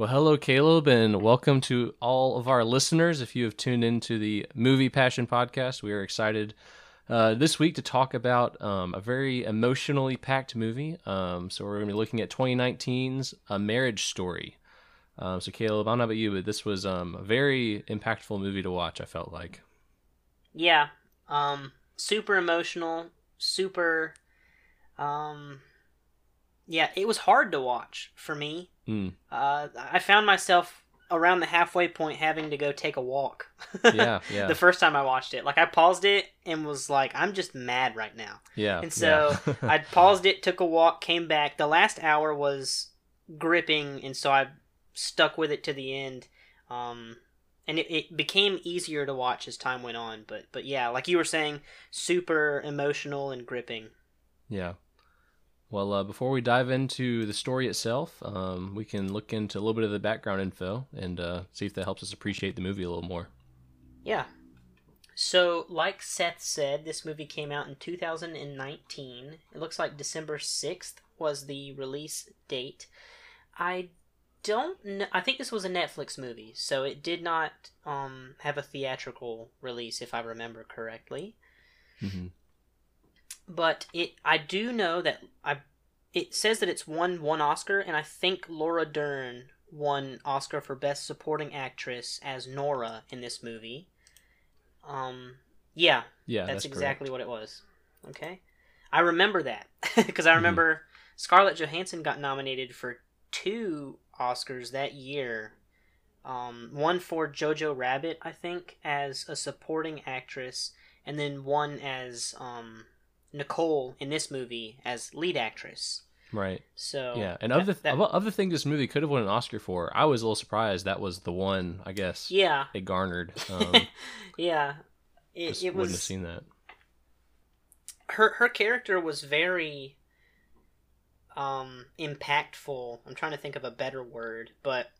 Well, hello, Caleb, and welcome to all of our listeners. If you have tuned into the Movie Passion Podcast, we are excited uh, this week to talk about um, a very emotionally packed movie. Um, so, we're going to be looking at 2019's A Marriage Story. Um, so, Caleb, I don't know about you, but this was um, a very impactful movie to watch, I felt like. Yeah. Um, super emotional, super. Um, yeah, it was hard to watch for me. Mm. Uh, I found myself around the halfway point having to go take a walk. Yeah, yeah. the first time I watched it, like I paused it and was like, I'm just mad right now. Yeah. And so yeah. I paused it, took a walk, came back. The last hour was gripping, and so I stuck with it to the end. Um, and it, it became easier to watch as time went on. But but yeah, like you were saying, super emotional and gripping. Yeah. Well, uh, before we dive into the story itself, um, we can look into a little bit of the background info and uh, see if that helps us appreciate the movie a little more. Yeah. So, like Seth said, this movie came out in 2019. It looks like December 6th was the release date. I don't know. I think this was a Netflix movie, so it did not um, have a theatrical release, if I remember correctly. Mm-hmm. But it, I do know that I. It says that it's won one Oscar, and I think Laura Dern won Oscar for Best Supporting Actress as Nora in this movie. Um, yeah, Yeah, that's, that's, exactly what it was. Okay, I remember that because I remember Scarlett Johansson got nominated for two Oscars that year. Um, one for Jojo Rabbit, I think, as a supporting actress, and then one as um, Nicole in this movie as lead actress. Right. So Yeah, and that- of the that- of, the thing this movie could have won an Oscar for, I was a little surprised that was the one. I guess yeah, it garnered. Um, yeah, it, it wouldn't have seen that. her her character was very um impactful i'm trying to think of a better word but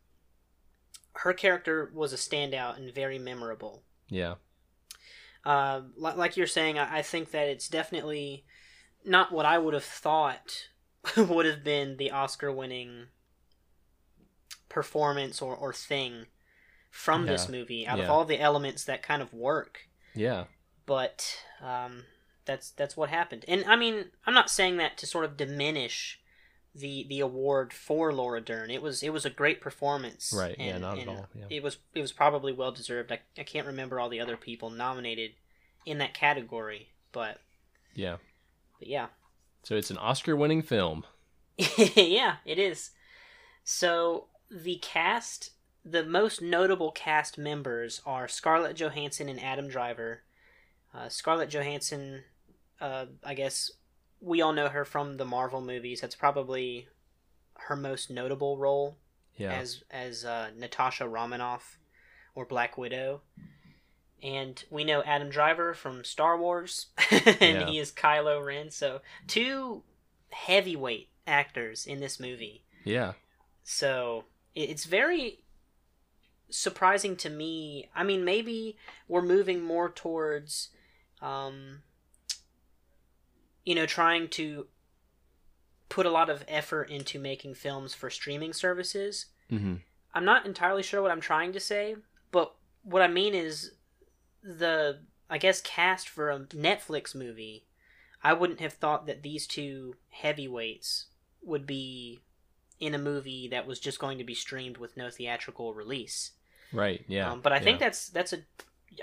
her character was a standout and very memorable Yeah. Uh, like you're saying I-, think that it's definitely not what i would have thought would have been the oscar winning performance or, or thing from this movie out of all the elements that kind of work Yeah. but um, that's that's what happened. And I mean, I'm not saying that to sort of diminish the the award for Laura Dern. It was it was a great performance, Right, yeah, not at all, yeah. It was it was probably well deserved. I, I can't remember all the other people nominated in that category, but Yeah. but yeah, So it's an Oscar-winning film. yeah, it is. So the cast, the most notable cast members are Scarlett Johansson and Adam Driver. Uh, Scarlett Johansson, uh, I guess we all know her from the Marvel movies. That's probably her most notable role Yeah. as as uh, Natasha Romanoff or Black Widow. And we know Adam Driver from Star Wars, and Yeah. he is Kylo Ren. So two heavyweight actors in this movie. yeah. So it's very surprising to me. I mean, maybe we're moving more towards, um, you know, trying to put a lot of effort into making films for streaming services. hmm I'm not entirely sure what I'm trying to say, but what I mean is the I guess cast for a Netflix movie. I wouldn't have thought that these two heavyweights would be in a movie that was just going to be streamed with no theatrical release. Right. Yeah. Um, but I think that's that's a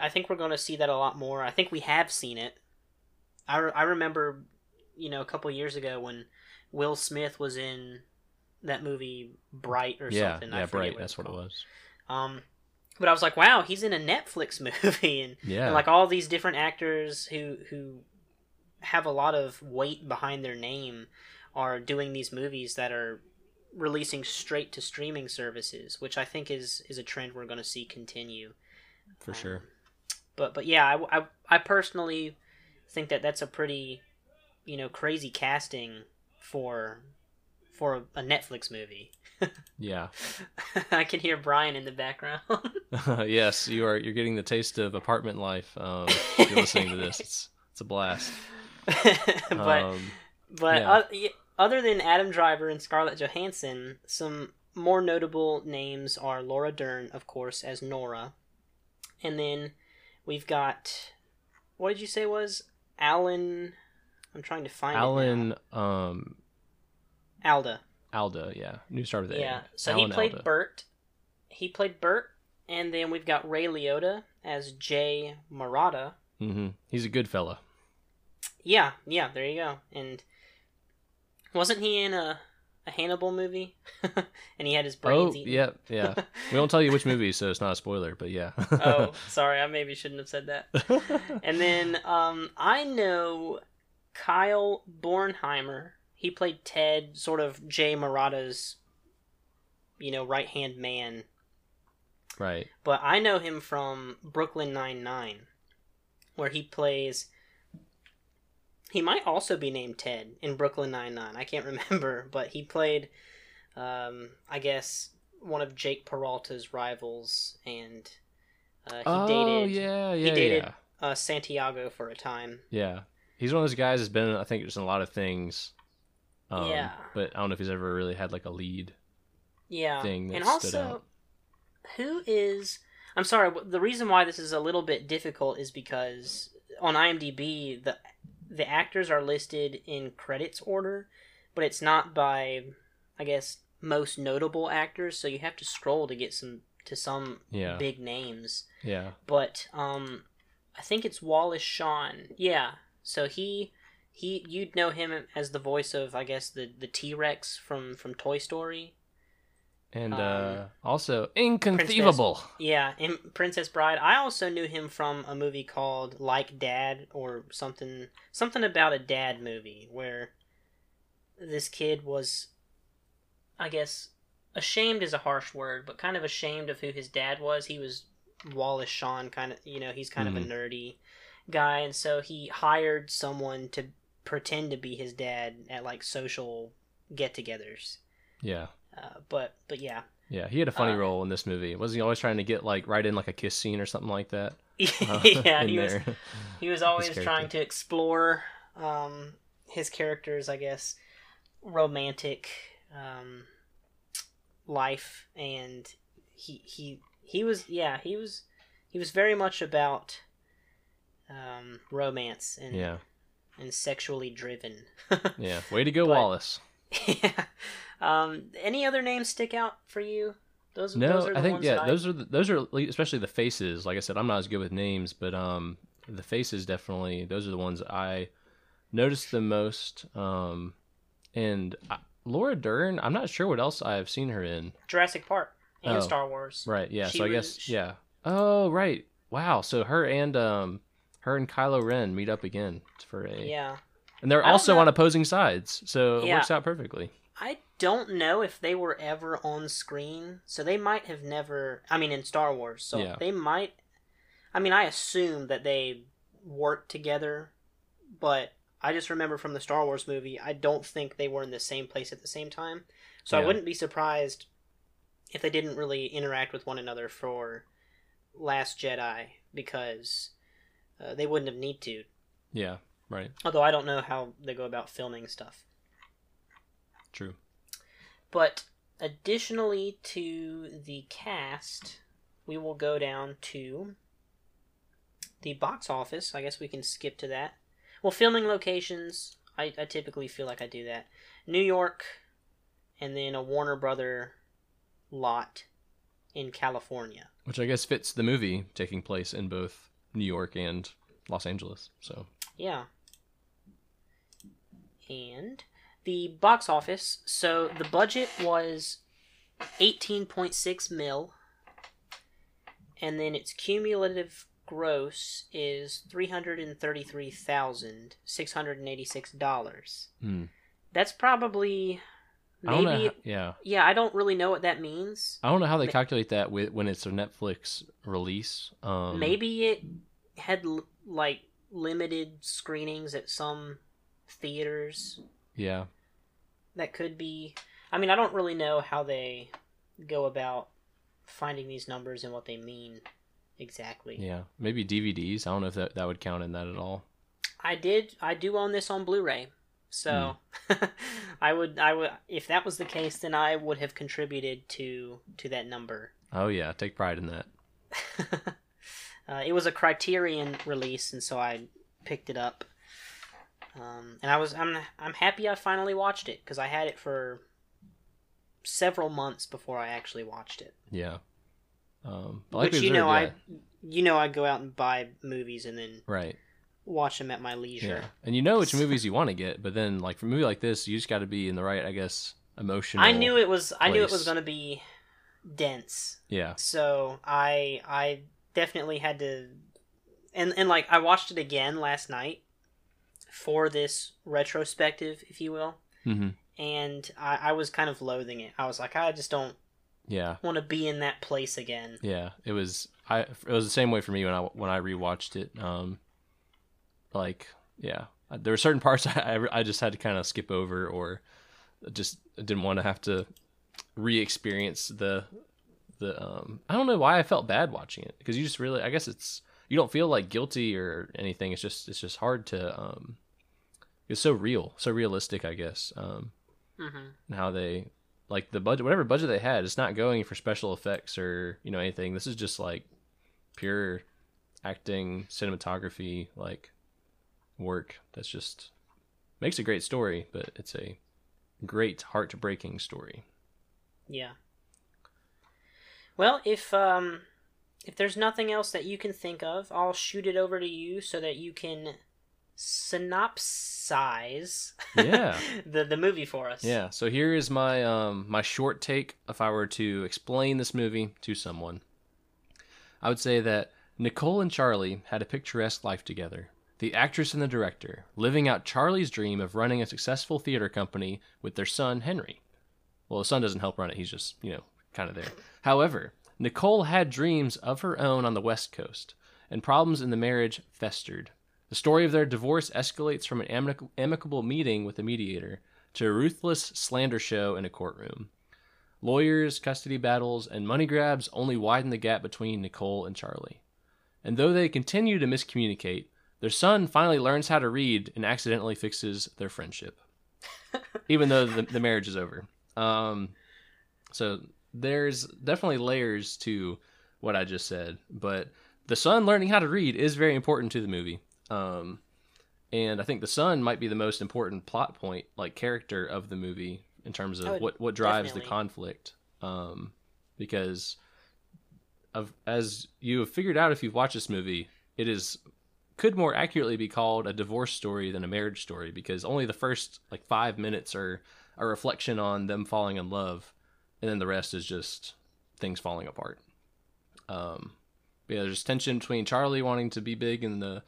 I think we're going to see that a lot more. I think we have seen it. I, re- I remember, you know, a couple years ago when Will Smith was in that movie Bright or yeah. something. Yeah. Bright. what That's what it was. Um, but I was like, wow, he's in a Netflix movie, and, Yeah. and like all these different actors who who have a lot of weight behind their name are doing these movies that are releasing straight to streaming services, which I think is is a trend we're going to see continue. for um, sure. But but yeah, I, I I personally think that that's a pretty you know crazy casting for for a, Netflix movie. Yeah. I can hear Brian in the background. yes, you are. You're getting the taste of apartment life. Um, if you're listening to this. It's it's a blast. but um, but yeah. other than Adam Driver and Scarlett Johansson, some more notable names are Laura Dern, of course, as Nora, and then we've got what did you say was Alan? I'm trying to find Alan um. Alda. Alda, yeah. New star with A. Yeah. So Alan he played Alda. Bert. He played Bert, and then we've got Ray Liotta as Jay Marotta. hmm He's a good fella. Yeah, yeah, there you go. And wasn't he in a a Hannibal movie? and he had his brains oh, eaten. yeah, yeah. We won't tell you which movie, so it's not a spoiler, but yeah. oh, sorry, I maybe shouldn't have said that. And then um, I know Kyle Bornheimer. He played Ted, sort of Jay Marotta's, you know, right hand man. right. But I know him from Brooklyn Nine Nine, where he plays. He might also be named Ted in Brooklyn Nine Nine. I can't remember, but he played, um, I guess, one of Jake Peralta's rivals, and uh, he oh, dated yeah, yeah, he dated- yeah. uh, Santiago for a time. Yeah. He's one of those guys that's been, I think, just in a lot of things. Um, Yeah. But I don't know if he's ever really had like a lead. Yeah, thing and also, who is? I'm sorry. The reason why this is a little bit difficult is because on IMDb the the actors are listed in credits order, but it's not by, I guess, most notable actors. So you have to scroll to get some to some Yeah. big names. Yeah. But um, I think it's Wallace Shawn. Yeah. So he he you'd know him as the voice of I guess the the T Rex from from Toy Story. And Um, uh, also, Inconceivable. Yeah, in Princess Bride. I also knew him from a movie called Like Dad or something something about a dad movie where this kid was I guess ashamed is a harsh word, but kind of ashamed of who his dad was. He was Wallace Shawn kind of, you know, he's kind of a nerdy guy and so he hired someone to pretend to be his dad at like social get-togethers. Yeah. Uh, but but yeah. Yeah. He had a funny Uh, role in this movie. Wasn't he always trying to get like right in like a kiss scene or something like that? Uh, yeah, he was. He was always trying to explore um, his character's, I guess, romantic um, life, and he he he was yeah he was he was very much about um, romance and yeah. and sexually driven. Yeah. Way to go, But- Wallace. yeah. Um, any other names stick out for you? Those, No, those are the I think ones yeah, I- those are the, those are especially the faces. Like I said, I'm not as good with names, but um, the faces definitely those are the ones I noticed the most. Um, and I, Laura Dern, I'm not sure what else I've seen her in. Jurassic Park and Oh, Star Wars. Right? Yeah. She so I was- guess she- yeah. Oh right. Wow. So her and um, her and Kylo Ren meet up again for a. Yeah. And they're also know- on opposing sides, so it Yeah. works out perfectly. I don't know if they were ever on screen, so they might have never. I mean, in Star Wars, so Yeah. they might. I mean, I assume that they worked together, but I just remember from the Star Wars movie, I don't think they were in the same place at the same time. So I wouldn't be surprised if they didn't really interact with one another for Last Jedi because uh, they wouldn't have need to. Yeah. Right. Although I don't know how they go about filming stuff. True. But additionally to the cast, we will go down to the box office. I guess we can skip to that. Well, filming locations, I, I typically feel like I do that. New York, and then a Warner Brother lot in California. Which I guess fits the movie taking place in both New York and Los Angeles. So Yeah. And the box office, so the budget was 18.6 mil. And then its cumulative gross is $333,686. hmm. That's probably I don't know. maybe How, yeah. yeah, I don't really know what that means. I don't know how they calculate that with when it's a Netflix release. Um, Maybe it had l- like limited screenings at some theaters. Yeah. that could be i mean i don't really know how they go about finding these numbers and what they mean exactly Yeah. Maybe DVDs. I don't know if that, that would count in that at all. i did i do own this on blu-ray So I would I would if that was the case then I would have contributed to to that number. Oh yeah, take pride in that. uh, it was a Criterion release and so I picked it up. Um, and I was I'm I'm happy I finally watched it because I had it for several months before I actually watched it. Yeah. Um, but Which you know I you know I go out and buy movies and then right. watch them at my leisure. Yeah, and you know which movies you want to get, but then like for a movie like this, you just got to be in the right, I guess, emotional. I knew it was I knew it was going to be dense. Yeah, So I I definitely had to and and like I watched it again last night for this retrospective, if you will. hmm And I, I was kind of loathing it. I was like, I just don't yeah, want to be in that place again. yeah. It was I. It was the same way for me when I when I rewatched it. Um, like yeah, there were certain parts I I just had to kind of skip over or just didn't want to have to re-experience the the um I don't know why I felt bad watching it because you just really I guess it's you don't feel like guilty or anything. It's just it's just hard to um it's so real so realistic I guess um hmm and how they like the budget whatever budget they had it's not going for special effects or you know anything. This is just like pure acting cinematography like work that's just makes a great story but it's a great heart-breaking story. Yeah. Well, if um if there's nothing else that you can think of, I'll shoot it over to you so that you can synopsize Yeah. the the movie for us. Yeah, so here is my um my short take if I were to explain this movie to someone. I would say that Nicole and Charlie had a picturesque life together. The actress and the director, living out Charlie's dream of running a successful theater company with their son Henry. Well, the son doesn't help run it, he's just, you know, kind of there. However, Nicole had dreams of her own on the West Coast, and problems in the marriage festered. The story of their divorce escalates from an amic- amicable meeting with a mediator to a ruthless slander show in a courtroom. Lawyers, custody battles, and money grabs only widen the gap between Nicole and Charlie. And though they continue to miscommunicate, their son finally learns how to read and accidentally fixes their friendship, even though the, the marriage is over. Um, so there's definitely layers to what I just said, but the son learning how to read is very important to the movie. Um, and I think the son might be the most important plot point, like character of the movie in terms of Oh, what what drives definitely. the conflict. Um, because of as you have figured out if you've watched this movie, it is could more accurately be called a divorce story than a marriage story because only the first like five minutes are a reflection on them falling in love, and then the rest is just things falling apart. Um, yeah, there's tension between Charlie wanting to be big in the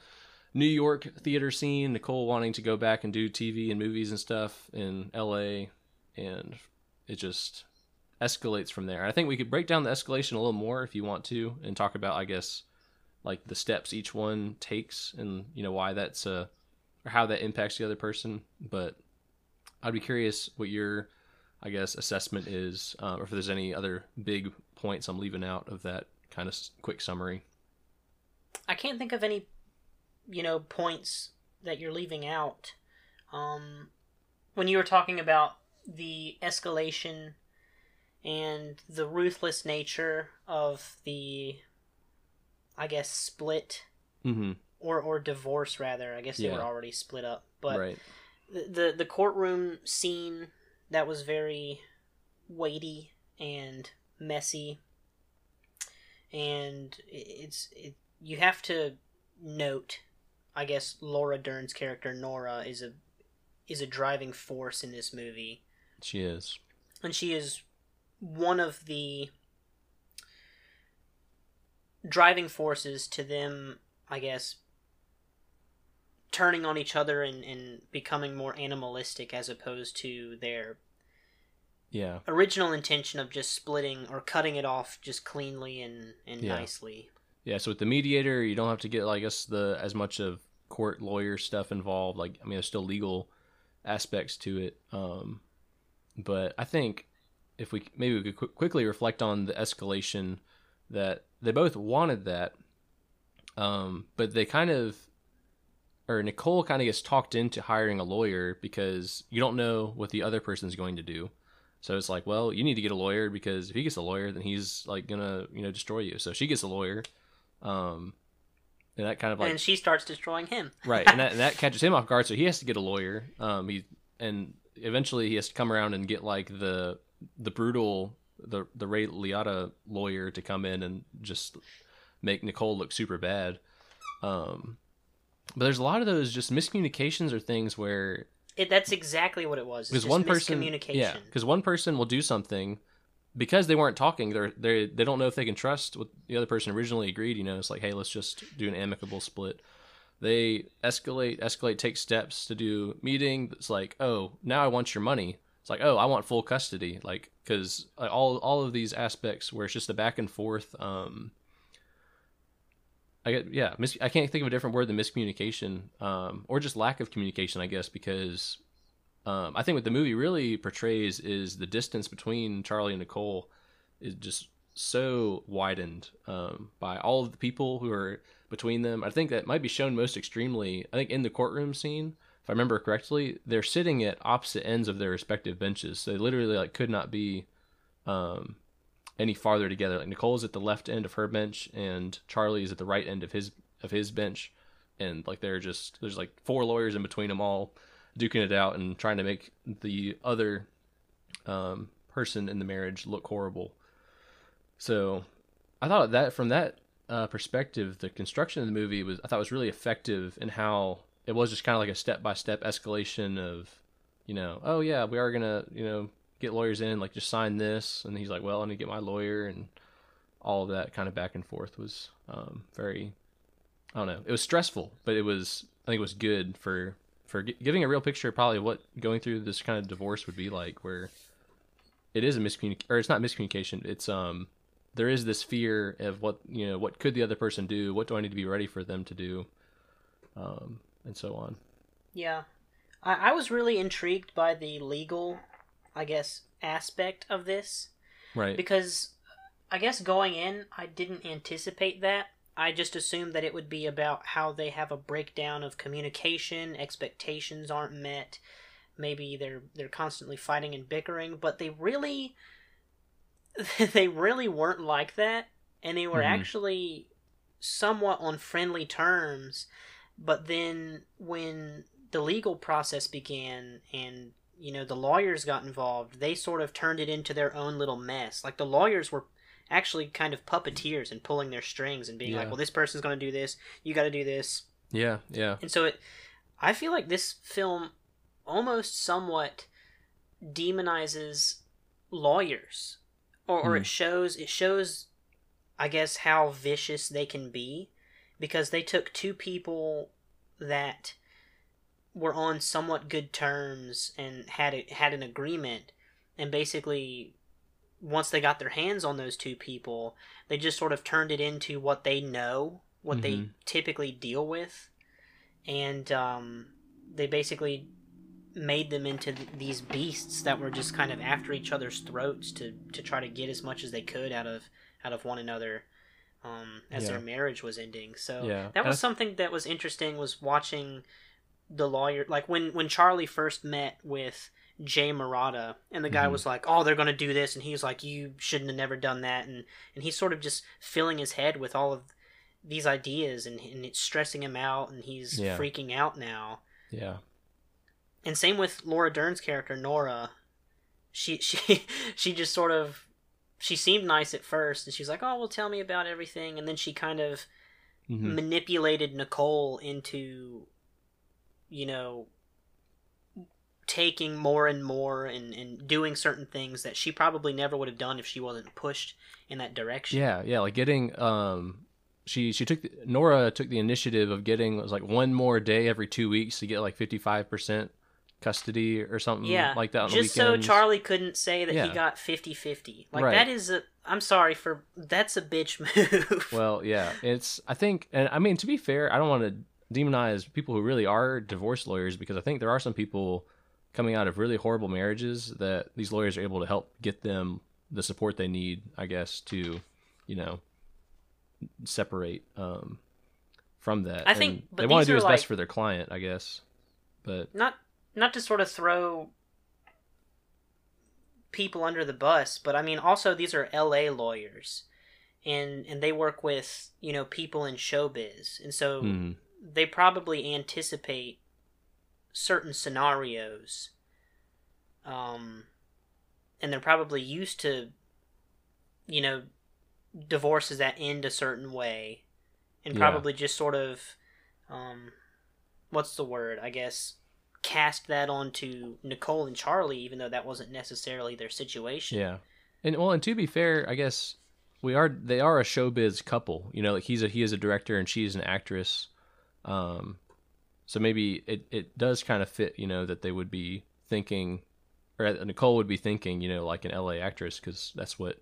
New York theater scene, Nicole wanting to go back and do TV and movies and stuff in LA, and it just escalates from there. I think we could break down the escalation a little more if you want to, and talk about, I guess, like the steps each one takes, and you know why that's a or how that impacts the other person. But I'd be curious what your, I guess, assessment is, uh, or if there's any other big points I'm leaving out of that kind of quick summary. I can't think of any, you know, points that you're leaving out. Um, when you were talking about the escalation and the ruthless nature of the, I guess, split Mm-hmm. or or divorce rather. I guess they Yeah. were already split up, but right. the, the the courtroom scene that was very weighty and messy and it's it, you have to note i guess laura dern's character nora is a is a driving force in this movie She is. and she is one of the driving forces to them i guess turning on each other and, and becoming more animalistic as opposed to their Yeah. original intention of just splitting or cutting it off just cleanly and, and Yeah. nicely Yeah, so with the mediator, you don't have to get, like, I guess, the as much of court lawyer stuff involved. Like, I mean, there's still legal aspects to it. Um, but I think if we maybe we could qu- quickly reflect on the escalation that they both wanted that, um, but they kind of, or Nicole kind of gets talked into hiring a lawyer because you don't know what the other person's going to do. So it's like, well, you need to get a lawyer because if he gets a lawyer, then he's like gonna, you know, destroy you. So she gets a lawyer, um, and that kind of like, and she starts destroying him. right, and that, and that catches him off guard. So he has to get a lawyer. Um, he and eventually he has to come around and get like the the brutal the the Ray Liotta lawyer to come in and just make Nicole look super bad. Um, but there's a lot of those just miscommunications or things where It, that's exactly what it was. Because one person miscommunication. yeah because one person will do something because they weren't talking they're they they don't know if they can trust what the other person originally agreed you know it's like hey let's just do an amicable split they escalate escalate take steps to do meeting it's like oh now i want your money it's like oh i want full custody like because like, all all of these aspects where it's just a back and forth um I get yeah. Mis- I can't think of a different word than miscommunication, um, or just lack of communication. I guess because um, I think what the movie really portrays is the distance between Charlie and Nicole is just so widened um, by all of the people who are between them. I think that might be shown most extremely. I think in the courtroom scene, if I remember correctly, they're sitting at opposite ends of their respective benches. So they literally like could not be um, any farther together. Like Nicole's at the left end of her bench, and Charlie is at the right end of his of his bench, and like they're just there's like four lawyers in between them all duking it out and trying to make the other um, person in the marriage look horrible. So I thought that from that uh, perspective, the construction of the movie was I thought was really effective in how it was just kind of like a step by step escalation of, you know, oh yeah, we are gonna you know get lawyers in, like just sign this, and he's like, well, I need to get my lawyer, and all of that kind of back and forth was um, very, I don't know, it was stressful, but it was I think it was good for for gi- giving a real picture probably what going through this kind of divorce would be like, where it is a miscommunication, or it's not miscommunication, it's um there is this fear of what you know what could the other person do, what do I need to be ready for them to do, um, and so on. Yeah. I, I was really intrigued by the legal, I guess, aspect of this Right. because I guess going in, I didn't anticipate that. I just assumed that it would be about how they have a breakdown of communication, expectations aren't met, maybe they're they're constantly fighting and bickering, but they really they really weren't like that and they were Mhm. actually somewhat on friendly terms. But then when the legal process began and you know the lawyers got involved, they sort of turned it into their own little mess. Like the lawyers were actually kind of puppeteers and pulling their strings and being like, "Well, this person's going to do this. You got to do this." yeah. Yeah. And so it I feel like this film almost somewhat demonizes lawyers or, or Hmm. it shows it shows I guess how vicious they can be because they took two people that were on somewhat good terms and had a, had an agreement and basically once they got their hands on those two people they just sort of turned it into what they know what they Mhm. typically deal with and um, they basically made them into th- these beasts that were just kind of after each other's throats to to try to get as much as they could out of out of one another um, as Yeah. their marriage was ending. So Yeah. that was something that was interesting. Was watching the lawyer like when when Charlie first met with Jay Marotta and the guy Mhm. was like, "Oh, they're gonna do this," and he's like, "You shouldn't have never done that," and and he's sort of just filling his head with all of these ideas and, and it's stressing him out and he's Yeah. freaking out now Yeah. and same with Laura Dern's character Nora. She she she just sort of she seemed nice at first, and she's like, "Oh, well, tell me about everything," and then she kind of Mhm. manipulated Nicole into, you know, taking more and more and and doing certain things that she probably never would have done if she wasn't pushed in that direction. Yeah, yeah, like getting um she she took the, Nora took the initiative of getting it was like one more day every 2 weeks to get like 55% custody or something Yeah, like that on just so. Charlie couldn't say that he got 50-50. Like Right. that is a I'm sorry for that's a bitch move. Well, yeah, it's I think and I mean to be fair, I don't want to demonize people who really are divorce lawyers because I think there are some people coming out of really horrible marriages that these lawyers are able to help get them the support they need, I guess, to, you know, separate um from that. I think- And they want to do what's like- best for their client, I guess. But not not to sort of throw people under the bus, but I mean also these are LA lawyers and and they work with, you know, people in showbiz. And so mm, they probably anticipate certain scenarios. Um and they're probably used to you know divorces that end a certain way and Yeah. probably just sort of um what's the word i guess cast that onto nicole and charlie even though that wasn't necessarily their situation yeah, and well, and to be fair, I guess we are they are a showbiz couple. You know, like he's a he is a director and she's an actress. Um, so maybe it it does kind of fit. You know that they would be thinking, or Nicole would be thinking. You know, like an LA actress because that's what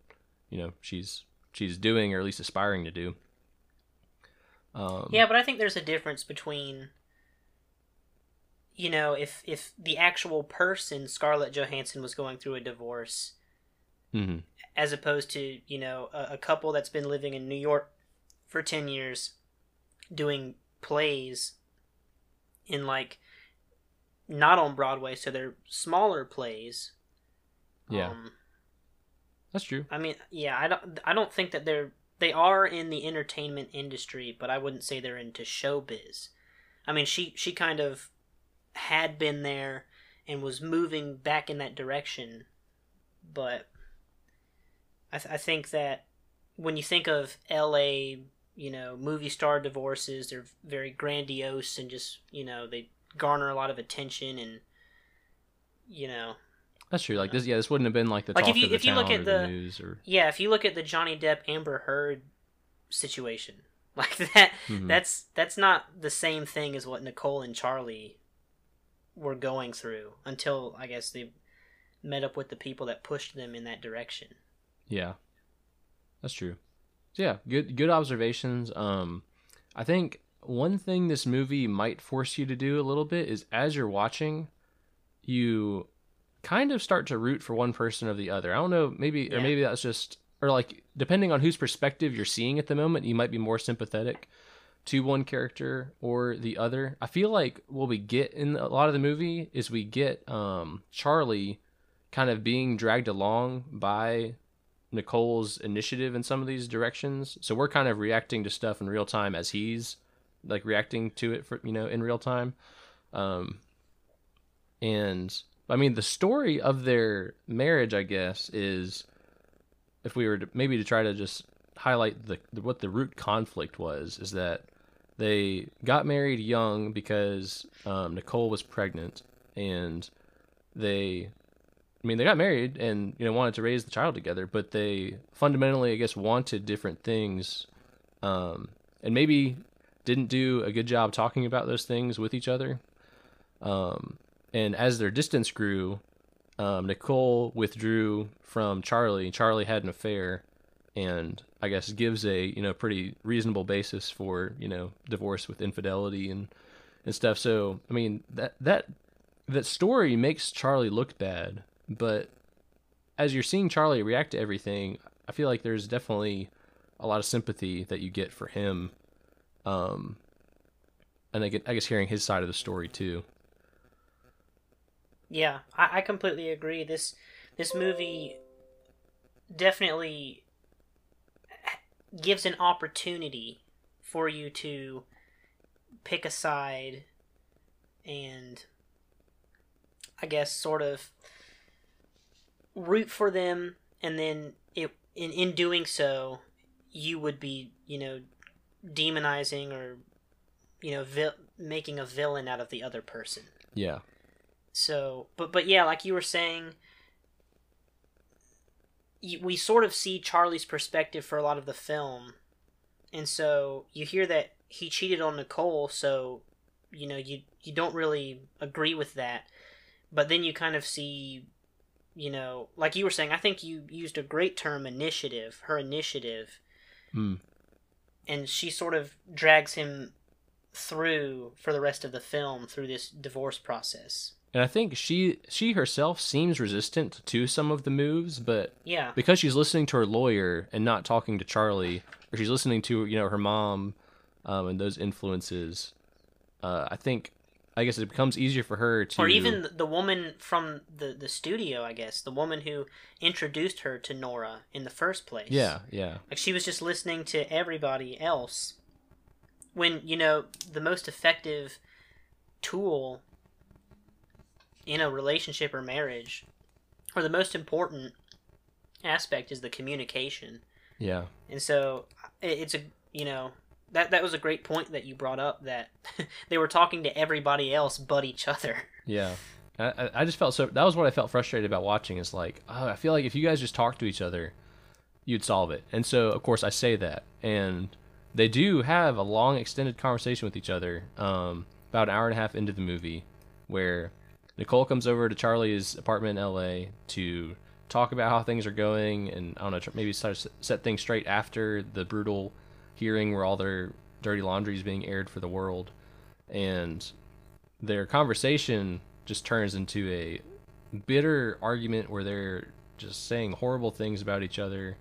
you know she's she's doing or at least aspiring to do. Um, yeah but i think there's a difference between you know if if the actual person scarlett johansson was going through a divorce mhm. as opposed to you know a, a couple that's been living in New York for 10 years doing plays in like not on Broadway so they're smaller plays Yeah. um, That's true. I mean yeah I don't I don't think that they're they are in the entertainment industry but I wouldn't say they're into showbiz I mean she she kind of had been there and was moving back in that direction but I, th- I think that when you think of LA, you know, movie star divorces, they're very grandiose and just, you know, they garner a lot of attention and, you know, That's true. Like this, yeah, this wouldn't have been like the Like, talk if you- of the if you look at or the- news or yeah, if you look at the Johnny Depp Amber Heard situation, like that, Mhm. that's that's not the same thing as what Nicole and Charlie were going through until I guess they met up with the people that pushed them in that direction. Yeah, that's true. So yeah, good good observations. Um, I think one thing this movie might force you to do a little bit is as you're watching, you kind of start to root for one person or the other. I don't know, maybe or maybe that's just or like depending on whose perspective you're seeing at the moment, you might be more sympathetic to one character or the other. I feel like what we get in a lot of the movie is we get um Charlie kind of being dragged along by Nicole's initiative in some of these directions. So we're kind of reacting to stuff in real time as he's like reacting to it for you know in real time. Um and I mean the story of their marriage I guess is if we were to, maybe to try to just highlight the what the root conflict was is that they got married young because um, Nicole was pregnant and they I mean, they got married and you know wanted to raise the child together, but they fundamentally, I guess, wanted different things, um, and maybe didn't do a good job talking about those things with each other. Um, and as their distance grew, um, Nicole withdrew from Charlie. Charlie had an affair, and I guess gives a you know pretty reasonable basis for you know divorce with infidelity and and stuff. So I mean that that that story makes Charlie look bad, but as you're seeing Charlie react to everything, I feel like there's definitely a lot of sympathy that you get for him. Um, and I get, I guess hearing his side of the story too. Yeah, I, I completely agree. This this movie definitely gives an opportunity for you to pick a side and I guess sort of root for them and then it in, in doing so you would be, you know, demonizing or you know, vil- making a villain out of the other person. Yeah, So, but but yeah, like you were saying, we sort of see Charlie's perspective for a lot of the film, and so you hear that he cheated on Nicole. So, you know, you you don't really agree with that, but then you kind of see, you know, like you were saying, I think you used a great term, initiative. Her initiative, Hmm. and she sort of drags him through for the rest of the film through this divorce process. and I think she she herself seems resistant to some of the moves, but Yeah. because she's listening to her lawyer and not talking to Charlie, or she's listening to you know her mom, um, and those influences, uh, I think, I guess it becomes easier for her to, or even the- woman from the the studio. I guess the woman who introduced her to Nora in the first place. yeah, yeah, Like she was just listening to everybody else. When, you know, the most effective tool in a relationship or marriage, or the most important aspect is the communication. yeah, And so it's a, you know, that that was a great point that you brought up that they were talking to everybody else but each other. yeah. I, I- just felt so. That was what I felt frustrated about watching. Is like, oh, I feel like if you guys just talk to each other, you'd solve it. And so, of course, I say that, and they do have a long, extended conversation with each other. Um, about an hour and a half into the movie, where Nicole comes over to Charlie's apartment in L.A. to talk about how things are going, and I don't know, maybe start set things straight after the brutal hearing where all their dirty laundry is being aired for the world, and their conversation just turns into a bitter argument where they're just saying horrible things about each other,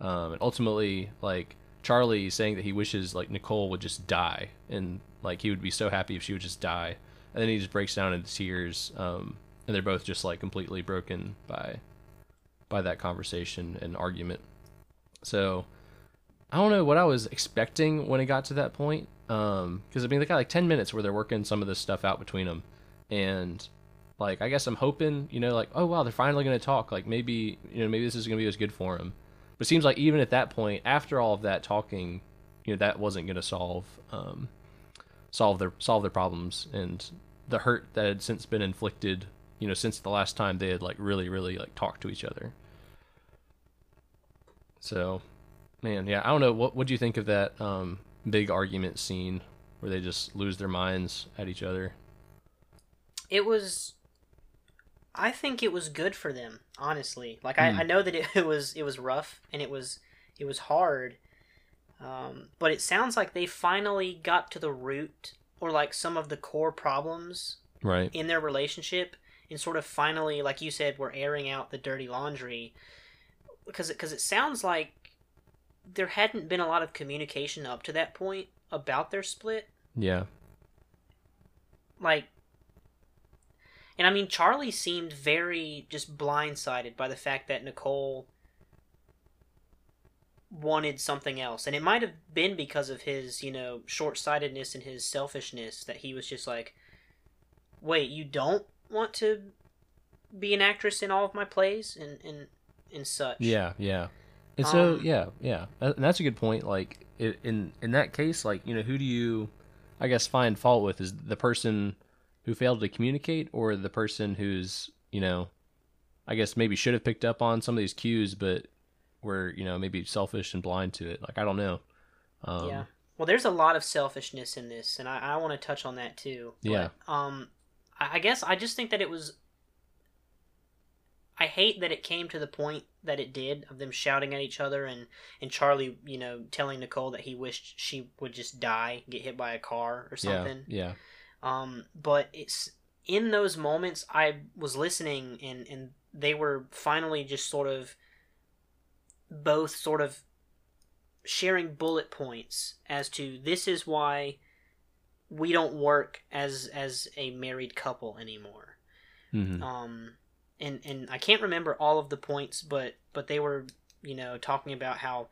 um, and ultimately, like Charlie saying that he wishes like Nicole would just die, and like he would be so happy if she would just die, and then he just breaks down into tears, um, and they're both just like completely broken by by that conversation and argument. So I don't know what I was expecting when it got to that point. Um, because I mean, they got like ten minutes where they're working some of this stuff out between them, and like I guess I'm hoping, you know, like oh wow, they're finally gonna talk. Like maybe you know maybe this is gonna be as good for them. But it seems like even at that point, after all of that talking, you know, that wasn't gonna solve um solve their solve their problems and the hurt that had since been inflicted. You know, since the last time they had like really really like talked to each other. So, man, yeah, I don't know. What what do you think of that um, big argument scene where they just lose their minds at each other? It was I think it was good for them, honestly. Like Hmm. I, I know that it, it was it was rough and it was it was hard. Um, but it sounds like they finally got to the root or like some of the core problems Right. in their relationship and sort of finally like you said we're airing out the dirty laundry because it, cause it sounds like there hadn't been a lot of communication up to that point about their split Yeah. like and i mean charlie seemed very just blindsided by the fact that nicole wanted something else and it might have been because of his you know short-sightedness and his selfishness that he was just like wait you don't want to be an actress in all of my plays and and and such Yeah. Yeah. And so Um, yeah, yeah, and that's a good point. Like in in that case, like you know, who do you, I guess, find fault with? Is the person who failed to communicate, or the person who's you know, I guess maybe should have picked up on some of these cues, but were you know maybe selfish and blind to it. Like I don't know. Um, yeah well there's a lot of selfishness in this and i, I want to touch on that too Yeah. But, um I, I guess i just think that it was i hate that it came to the point that it did of them shouting at each other and and charlie you know telling nicole that he wished she would just die get hit by a car or something Yeah. yeah. um but it's in those moments i was listening and and they were finally just sort of both sort of sharing bullet points as to this is why we don't work as as a married couple anymore hmm um and and i can't remember all of the points but but they were you know talking about how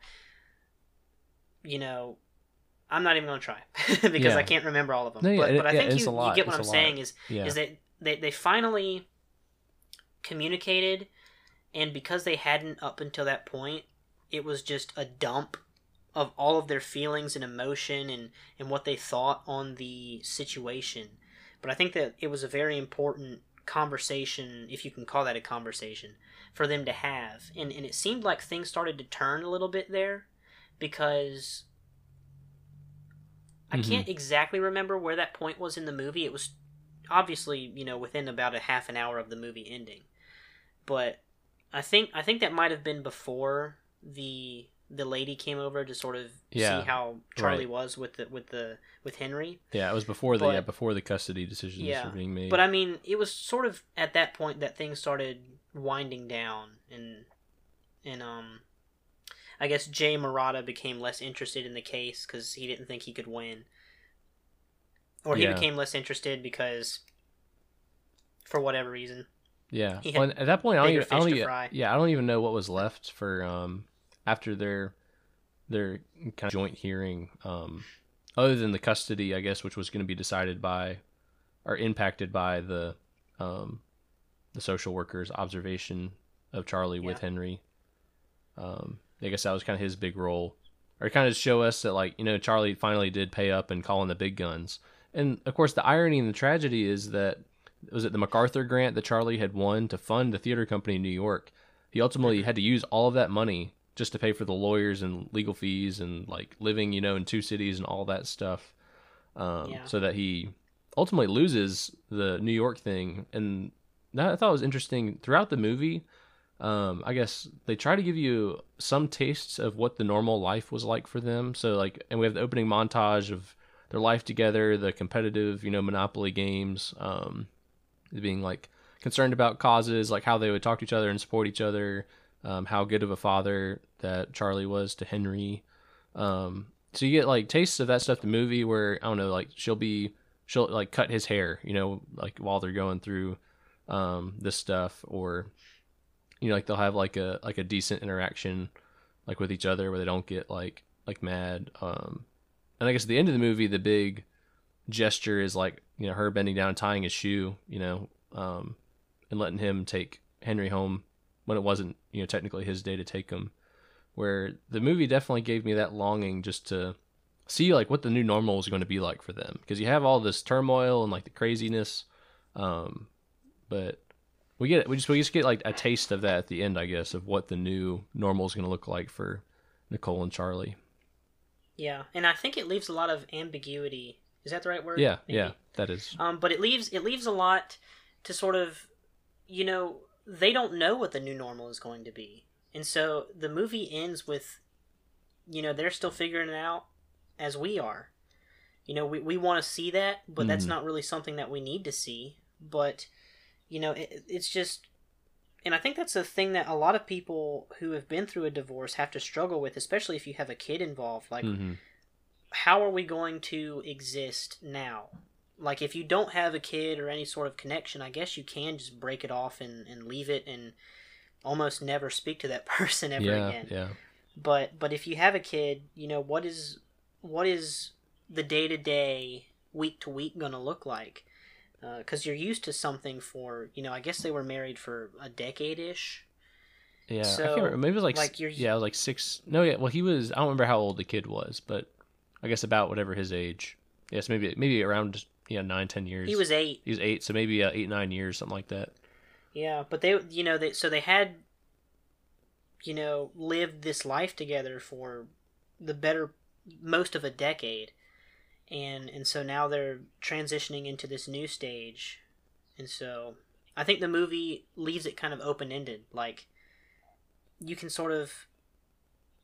you know i'm not even going to try because Yeah. i can't remember all of them No, yeah, but, it- but i think you, you get what it's i'm saying is Yeah. is that they, they finally communicated and because they hadn't up until that point it was just a dump of all of their feelings and emotion and, and what they thought on the situation but i think that it was a very important conversation if you can call that a conversation for them to have. And, and it seemed like things started to turn a little bit there because i Mhm. can't exactly remember where that point was in the movie. It was obviously you know within about a half an hour of the movie ending. But i think i think that might have been before the the lady came over to sort of Yeah, see how charlie right. was with the with the with henry Yeah. It was before the But- yeah before the custody decisions Yeah, were being made. but i mean it was sort of at that point that things started winding down and and um I guess Jay Marotta became less interested in the case because he didn't think he could win, or he Yeah. became less interested because, for whatever reason, Yeah. Well, at that point, I don't even. I don't even yeah, I don't even know what was left for um after their their kind of joint hearing. Um, other than the custody, I guess, which was going to be decided by or impacted by the um the social worker's observation of Charlie with Henry. Um, I guess that was kind of his big role, or kind of show us that like you know Charlie finally did pay up and call in the big guns. And of course, the irony and the tragedy is that was it the MacArthur grant that Charlie had won to fund the theater company in New York. He ultimately had to use all of that money just to pay for the lawyers and legal fees and like living, you know, in two cities and all that stuff. Um, Yeah. So that he ultimately loses the New York thing. And that I thought was interesting throughout the movie. Um, I guess they try to give you some tastes of what the normal life was like for them. So like, and we have the opening montage of their life together, the competitive, you know, Monopoly games, um, being like concerned about causes, like how they would talk to each other and support each other, um, how good of a father that Charlie was to Henry. Um, so you get like tastes of that stuff. The movie where I don't know, like she'll be she'll like cut his hair, you know, like while they're going through um, this stuff, or you know, like they'll have like a like a decent interaction like with each other where they don't get like like mad. Um, and I guess at the end of the movie, the big gesture is like you know her bending down and tying his shoe, you know, um, and letting him take Henry home when it wasn't you know technically his day to take him. Where the movie definitely gave me that longing just to see like what the new normal is going to be like for them because you have all this turmoil and like the craziness, um, but we get we just we just get like a taste of that at the end, I guess, of what the new normal is going to look like for Nicole and Charlie. yeah, and I think it leaves a lot of ambiguity. Is that the right word? Yeah, Maybe? yeah, that is. Um, but it leaves it leaves a lot to sort of, you know, they don't know what the new normal is going to be, and so the movie ends with, you know, they're still figuring it out as we are. You know, we we want to see that, but that's Mhm. not really something that we need to see. But, you know, it, it's just, and I think that's a thing that a lot of people who have been through a divorce have to struggle with, especially if you have a kid involved. Like, hmm how are we going to exist now? Like, if you don't have a kid or any sort of connection, I guess you can just break it off and, and leave it and almost never speak to that person ever Yeah, again. yeah, But but if you have a kid, you know what is what is the day to day, week to week going to look like? Uh, because you're used to something for you know. I guess they were married for a decade ish. yeah. I So, can't remember. Maybe it was like, like, you're- yeah, it was like six. No, yeah. Well, he was. I don't remember how old the kid was, but I guess about whatever his age. Yes, maybe maybe around yeah nine ten years. He was eight. He was eight, so maybe uh, eight nine years, something like that. Yeah, but they, you know, they so they had, you know, lived this life together for the better most of a decade, and and so now they're transitioning into this new stage, and so I think the movie leaves it kind of open ended, like you can sort of,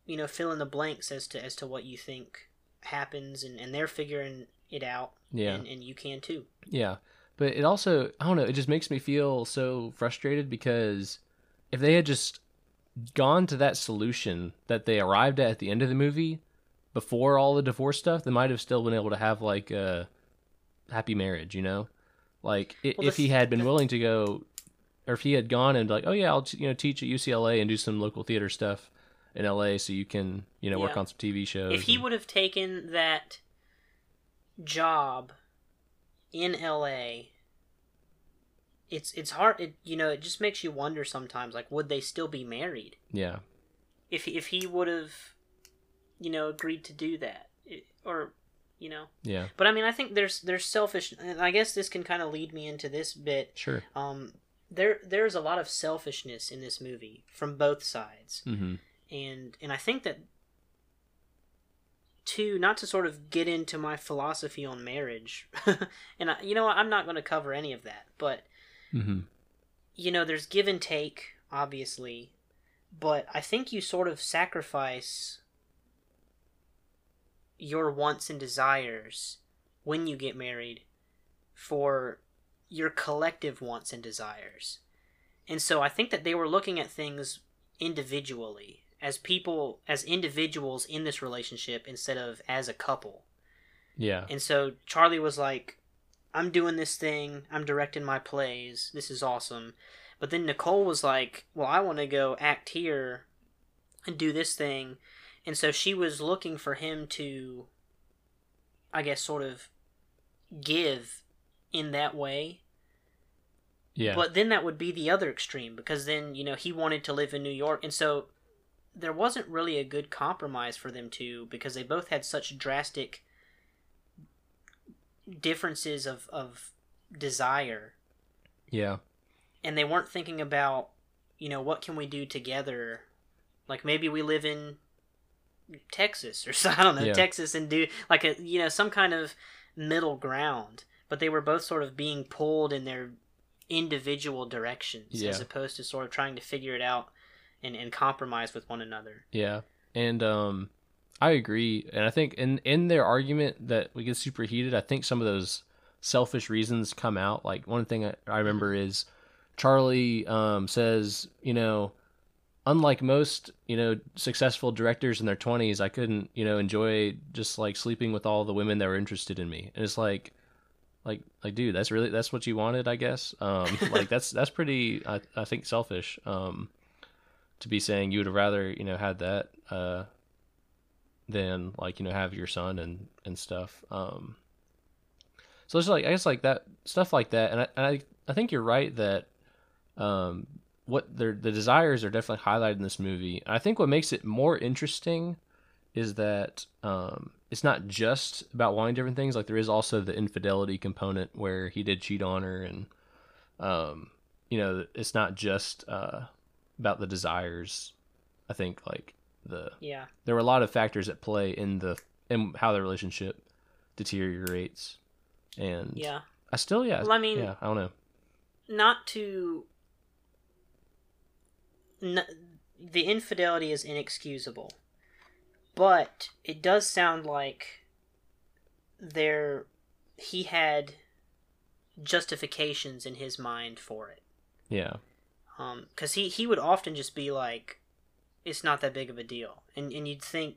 you know, fill in the blanks as to as to what you think happens, and and they're figuring it out, Yeah. and and you can too. Yeah, but it also I don't know. It just makes me feel so frustrated because if they had just gone to that solution that they arrived at at the end of the movie before all the divorce stuff, they might have still been able to have like a happy marriage. You know, like Well, if he had been willing to go, or if he had gone and like, oh yeah, I'll t- you know teach at UCLA and do some local theater stuff in LA, so you can you know work on some TV shows. if he and- would have taken that job in LA it's it's hard it, you know it just makes you wonder sometimes like would they still be married? Yeah, if he- if he would have you know agreed to do that It- or you know? Yeah, but I mean I think there's there's selfish and I guess this can kind of lead me into this bit. Sure. um there there's a lot of selfishness in this movie from both sides. Hmm and and I think that to not to sort of get into my philosophy on marriage, and I, you know I'm not going to cover any of that, but hmm you know there's give and take obviously, but I think you sort of sacrifice your wants and desires when you get married for your collective wants and desires. And so I think that they were looking at things individually as people as individuals in this relationship instead of as a couple. Yeah. And so Charlie was like, I'm doing this thing, I'm directing my plays, this is awesome. But then Nicole was like, Well, I want to go act here and do this thing. And so she was looking for him to, I guess, sort of give in that way. Yeah. But then that would be the other extreme because then, you know, he wanted to live in New York. And so there wasn't really a good compromise for them two because they both had such drastic differences of, of desire yeah. and they weren't thinking about you know what can we do together like maybe we live in texas or so i don't know Yeah. texas and do like a you know some kind of middle ground but they were both sort of being pulled in their individual directions Yeah. as opposed to sort of trying to figure it out and, and compromise with one another Yeah, and um, I agree, and I think in in their argument that we get super heated, I think some of those selfish reasons come out. Like one thing I, I remember is Charlie um says, you know, unlike most you know successful directors in their twenties, I couldn't you know enjoy just like sleeping with all the women that were interested in me, and it's like. Like, like, dude, that's really that's what you wanted, I guess. Um, like, that's that's pretty, I, I think, selfish. Um, to be saying you would have rather you know had that uh than like you know have your son and and stuff. Um so it's like i guess like that stuff like that. And i and i, I think you're right that um what their the desires are definitely highlighted in this movie. And i think what makes it more interesting is that um it's not just about wanting different things. Like there is also the infidelity component where he did cheat on her and um you know it's not just uh about the desires. I think like the yeah. there were a lot of factors at play in the in how the relationship deteriorates, and yeah. I still yeah Well, I mean- yeah I don't know. not to n- the infidelity is inexcusable but it does sound like there he had justifications in his mind for it. Yeah um because he he would often just be like it's not that big of a deal. And and you'd think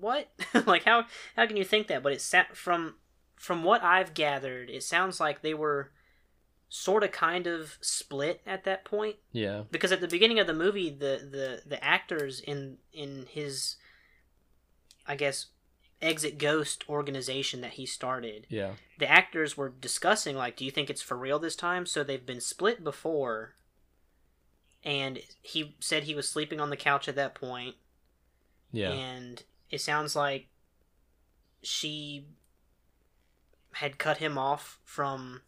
what? Like how how can you think that? But it sa- from from what i've gathered it sounds like they were sort of kind of split at that point. Yeah. Because at the beginning of the movie the the the actors in in his i guess exit ghost organization that he started yeah. the actors were discussing like do you think it's for real this time? So they've been split before and he said he was sleeping on the couch at that point yeah and it sounds like she had cut him off from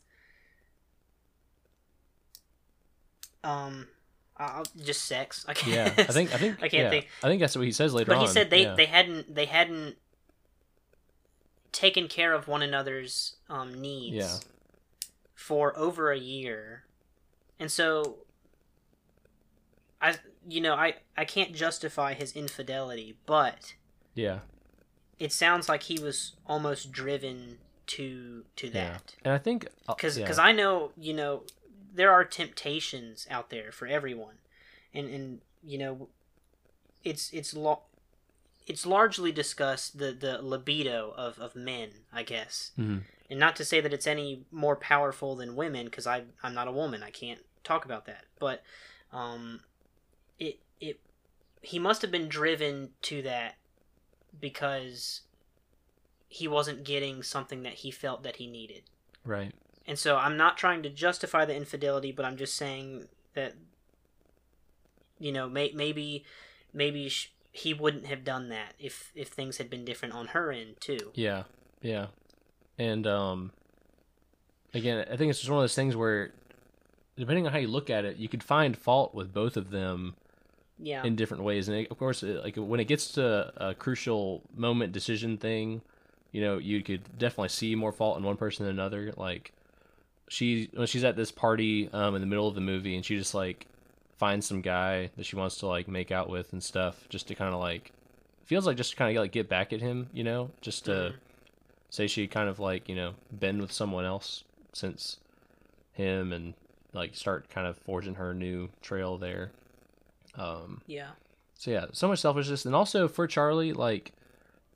um uh, just sex i can't yeah I think I think I can't yeah. think. I think that's what he says later but on he said they yeah. they hadn't they hadn't taken care of one another's um, needs Yeah. for over a year and so i you know i i can't justify his infidelity but yeah. it sounds like he was almost driven to to yeah. that. And I think uh, because yeah. I know you know there are temptations out there for everyone, and and you know it's it's lo- it's largely discussed the the libido of of men, I guess, Mhm. and not to say that it's any more powerful than women because I I'm not a woman, I can't talk about that, but um, it he must have been driven to that because he wasn't getting something that he felt that he needed. right And so I'm not trying to justify the infidelity, but I'm just saying that you know, may, maybe maybe sh- he wouldn't have done that if if things had been different on her end too. Yeah, yeah, and um, again, I think it's just one of those things where, depending on how you look at it, you could find fault with both of them Yeah. in different ways. And it, of course, it, like when it gets to a crucial moment decision thing, you know, you could definitely see more fault in one person than another. Like she when she's at this party um in the middle of the movie, and she just like finds some guy that she wants to like make out with and stuff, just to kind of like feels like just to kind of like get back at him, you know, just to Mhm. say she kind of like you know been with someone else since him and like start kind of forging her new trail there. Um, yeah. so yeah, so much selfishness, and also for Charlie, like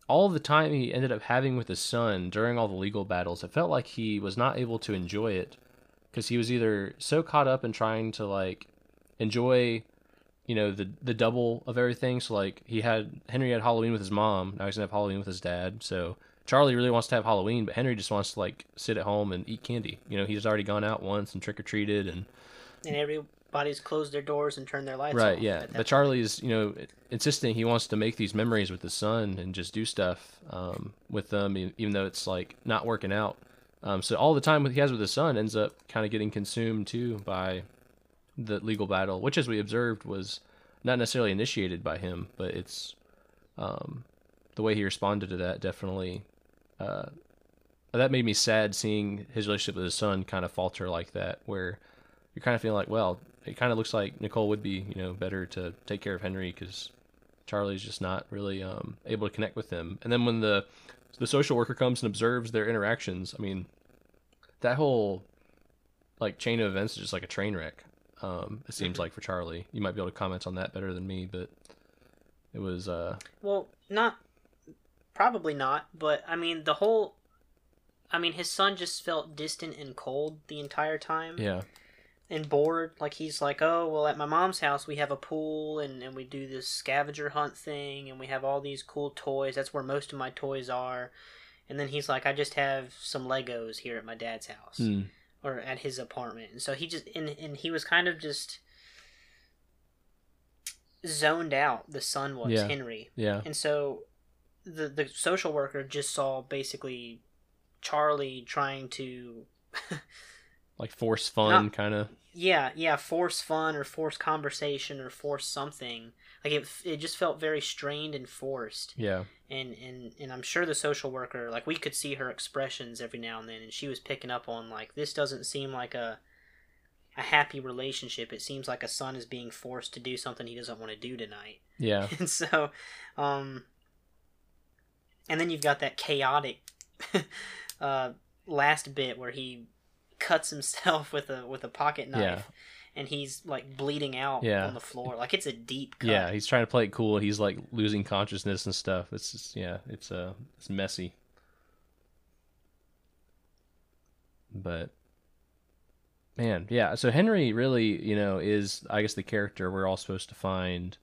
all the time he ended up having with his son during all the legal battles, it felt like he was not able to enjoy it because he was either so caught up in trying to like enjoy, you know, the the double of everything. So like he had Henry had Halloween with his mom, now he's gonna have Halloween with his dad. So Charlie really wants to have Halloween, but Henry just wants to like sit at home and eat candy. You know, he's already gone out once and trick or treated and And everybody's close their doors and turn their lights right off. yeah but charlie's you know insisting he wants to make these memories with his son and just do stuff um, with them even though it's like not working out um, so all the time he has with his son ends up kind of getting consumed too by the legal battle which as we observed was not necessarily initiated by him but it's um, the way he responded to that definitely uh, that made me sad seeing his relationship with his son kind of falter like that where you're kind of feeling like well it kind of looks like Nicole would be, you know, better to take care of Henry because Charlie's just not really um, able to connect with him. And then when the the social worker comes and observes their interactions, I mean, that whole like chain of events is just like a train wreck. Um, it seems like for Charlie, you might be able to comment on that better than me, but it was uh, Well, not probably not, but I mean the whole I mean his son just felt distant and cold the entire time yeah, and bored. Like he's like, "Oh, well at my mom's house we have a pool and and we do this scavenger hunt thing and we have all these cool toys. That's where most of my toys are." And then he's like, "I just have some Legos here at my dad's house." Hmm. or at his apartment. And so he just and, and he was kind of just zoned out. The son was Yeah. Henry, yeah, and so the the social worker just saw basically Charlie trying to like force fun kind of. yeah yeah force fun or force conversation or force something. Like it it just felt very strained and forced. Yeah, and and and I'm sure the social worker like we could see her expressions every now and then and she was picking up on like this doesn't seem like a a happy relationship. It seems like a son is being forced to do something he doesn't want to do tonight. Yeah, and so um and then you've got that chaotic uh last bit where he cuts himself with a with a pocket knife Yeah. and he's like bleeding out Yeah. on the floor like it's a deep cut yeah. He's trying to play it cool. He's like losing consciousness and stuff. It's just yeah, it's uh, it's messy. But man, yeah. So Henry really, you know, is I guess the character we're all supposed to find.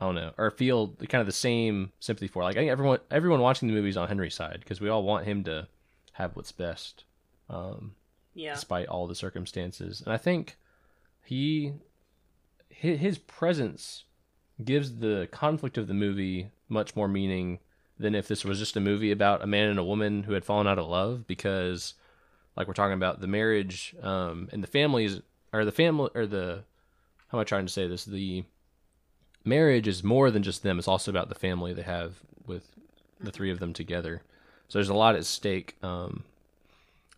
I don't know, or feel kind of the same sympathy for. Like I think everyone, everyone watching the movies on Henry's side because we all want him to have what's best, um, yeah. despite all the circumstances. And I think he, his, presence gives the conflict of the movie much more meaning than if this was just a movie about a man and a woman who had fallen out of love because like we're talking about the marriage um and the families or the family or the how am I trying to say this? The marriage is more than just them. It's also about the family they have with the three of them together. So there's a lot at stake um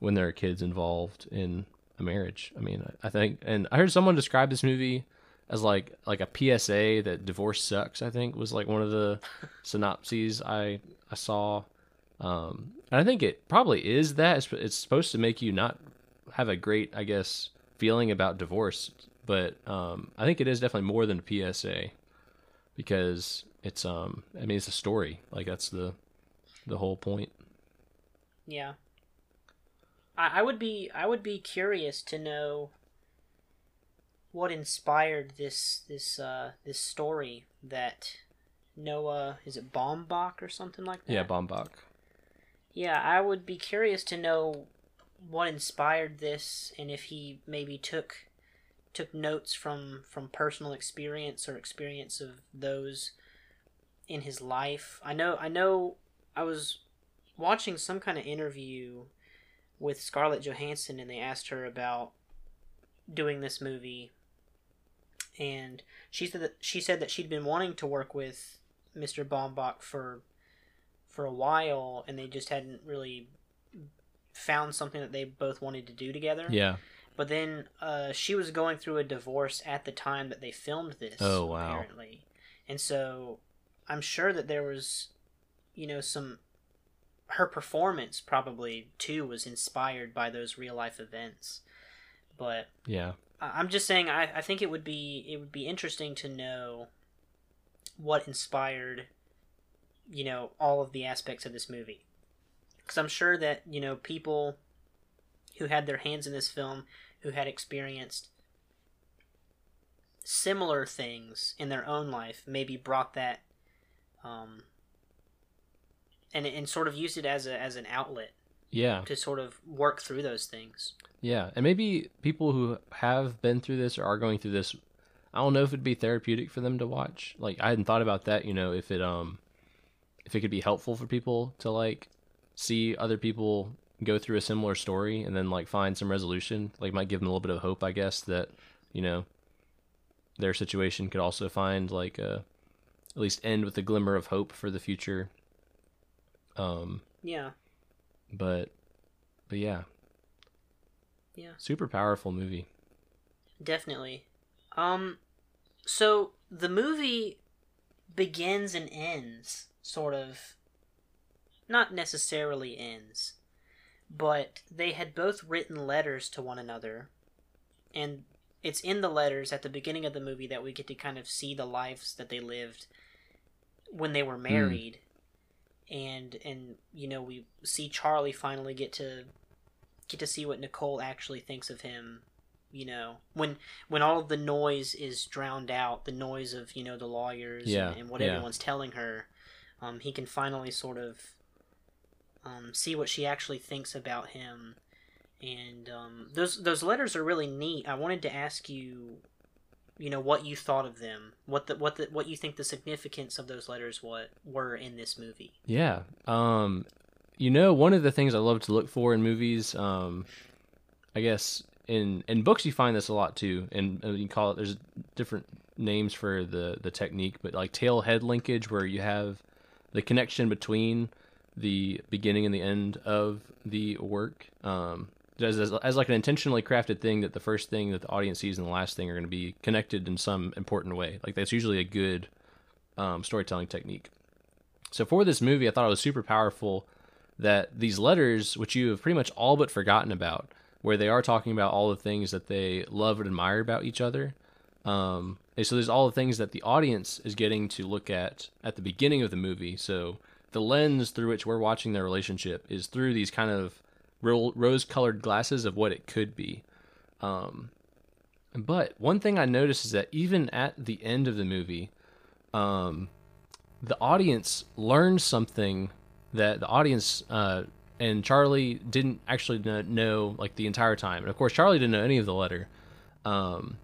when there are kids involved in a marriage I mean I think and I heard someone describe this movie as like like a PSA that divorce sucks. I think was like one of the synopses I I saw. Um, and I think it probably is that. It's, it's supposed to make you not have a great, I guess, feeling about divorce. But um, I think it is definitely more than a PSA because it's um I mean it's a story. Like that's the the whole point. Yeah. I, I would be I would be curious to know what inspired this this uh this story that Noah is it Baumbach or something like that? Yeah, Baumbach. Yeah, I would be curious to know what inspired this and if he maybe took took notes from from personal experience or experience of those in his life. I know I know I was watching some kind of interview with Scarlett Johansson and they asked her about doing this movie and she said that she said that she'd been wanting to work with Mr. Baumbach for for a while and they just hadn't really found something that they both wanted to do together. Yeah. But then uh, she was going through a divorce at the time that they filmed this. Oh, wow. Apparently, and so I'm sure that there was, you know, some. Her performance probably too was inspired by those real life events, but Yeah. I'm just saying I, I think it would be it would be interesting to know what inspired you know all of the aspects of this movie because i'm sure that you know people who had their hands in this film who had experienced similar things in their own life maybe brought that um and and sort of used it as a as an outlet Yeah. to sort of work through those things Yeah, and maybe people who have been through this or are going through this, I don't know if it'd be therapeutic for them to watch. Like I hadn't thought about that, you know, if it um if it could be helpful for people to like see other people go through a similar story and then like find some resolution, like might give them a little bit of hope, I guess, that, you know, their situation could also find like a at least end with a glimmer of hope for the future. Um yeah. but but yeah, yeah. Super powerful movie. Definitely. Um so the movie begins and ends sort of not necessarily ends, but they had both written letters to one another and it's in the letters at the beginning of the movie that we get to kind of see the lives that they lived when they were married and and you know we see Charlie finally get to get to see what Nicole actually thinks of him you know. When when all of the noise is drowned out the noise of you know the lawyers Yeah, and, and what yeah. everyone's telling her um, he can finally sort of um, see what she actually thinks about him. And um, those those letters are really neat. I wanted to ask you you know what you thought of them what the what the what you think the significance of those letters what were in this movie Yeah. Um, you know, one of the things I love to look for in movies, um, I guess in in books you find this a lot too, and uh, you call it. There's different names for the the technique, but like tail head linkage, where you have the connection between the beginning and the end of the work. Um, as, as, like an intentionally crafted thing that the first thing that the audience sees and the last thing are going to be connected in some important way. Like that's usually a good um, storytelling technique. So for this movie, I thought it was super powerful that these letters, which you have pretty much all but forgotten about, where they are talking about all the things that they love and admire about each other. Um, so there's all the things that the audience is getting to look at at the beginning of the movie. So the lens through which we're watching their relationship is through these kind of ro- rose-colored glasses of what it could be. Um, but one thing I noticed is that even at the end of the movie, um, the audience learned something that the audience uh, and Charlie didn't actually know like the entire time. And of course, Charlie didn't know any of the letter. Um,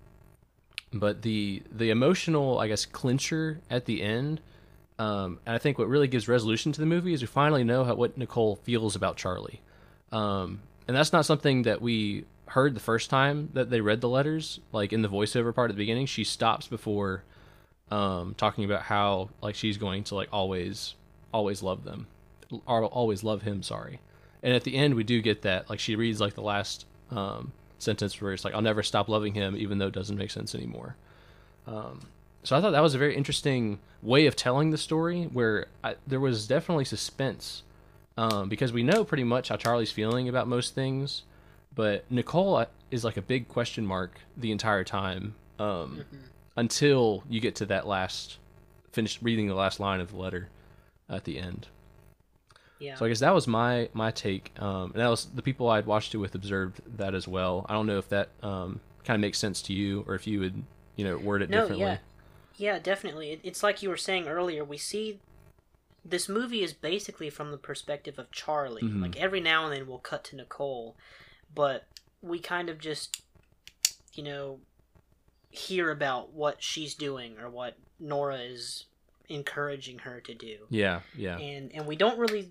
but the the emotional, I guess, clincher at the end, um, and I think what really gives resolution to the movie is we finally know how, what Nicole feels about Charlie. Um, and that's not something that we heard the first time that they read the letters. Like in the voiceover part at the beginning, she stops before um, talking about how like she's going to like always always love them. Or always love him sorry. And at the end we do get that like she reads like the last um, sentence where it's like i'll never stop loving him even though it doesn't make sense anymore. Um, so i thought that was a very interesting way of telling the story where I, there was definitely suspense um, because we know pretty much how charlie's feeling about most things but nicole uh, is like a big question mark the entire time um, until you get to that last finish reading the last line of the letter at the end. Yeah. So I guess that was my my take, um, and that was the people I'd watched it with observed that as well. I don't know if that um, kind of makes sense to you, or if you would you know word it no differently. yeah yeah definitely it's like you were saying earlier we see this movie is basically from the perspective of charlie Mhm. like every now and then we'll cut to nicole but we kind of just you know hear about what she's doing or what nora is encouraging her to do Yeah, yeah, and and we don't really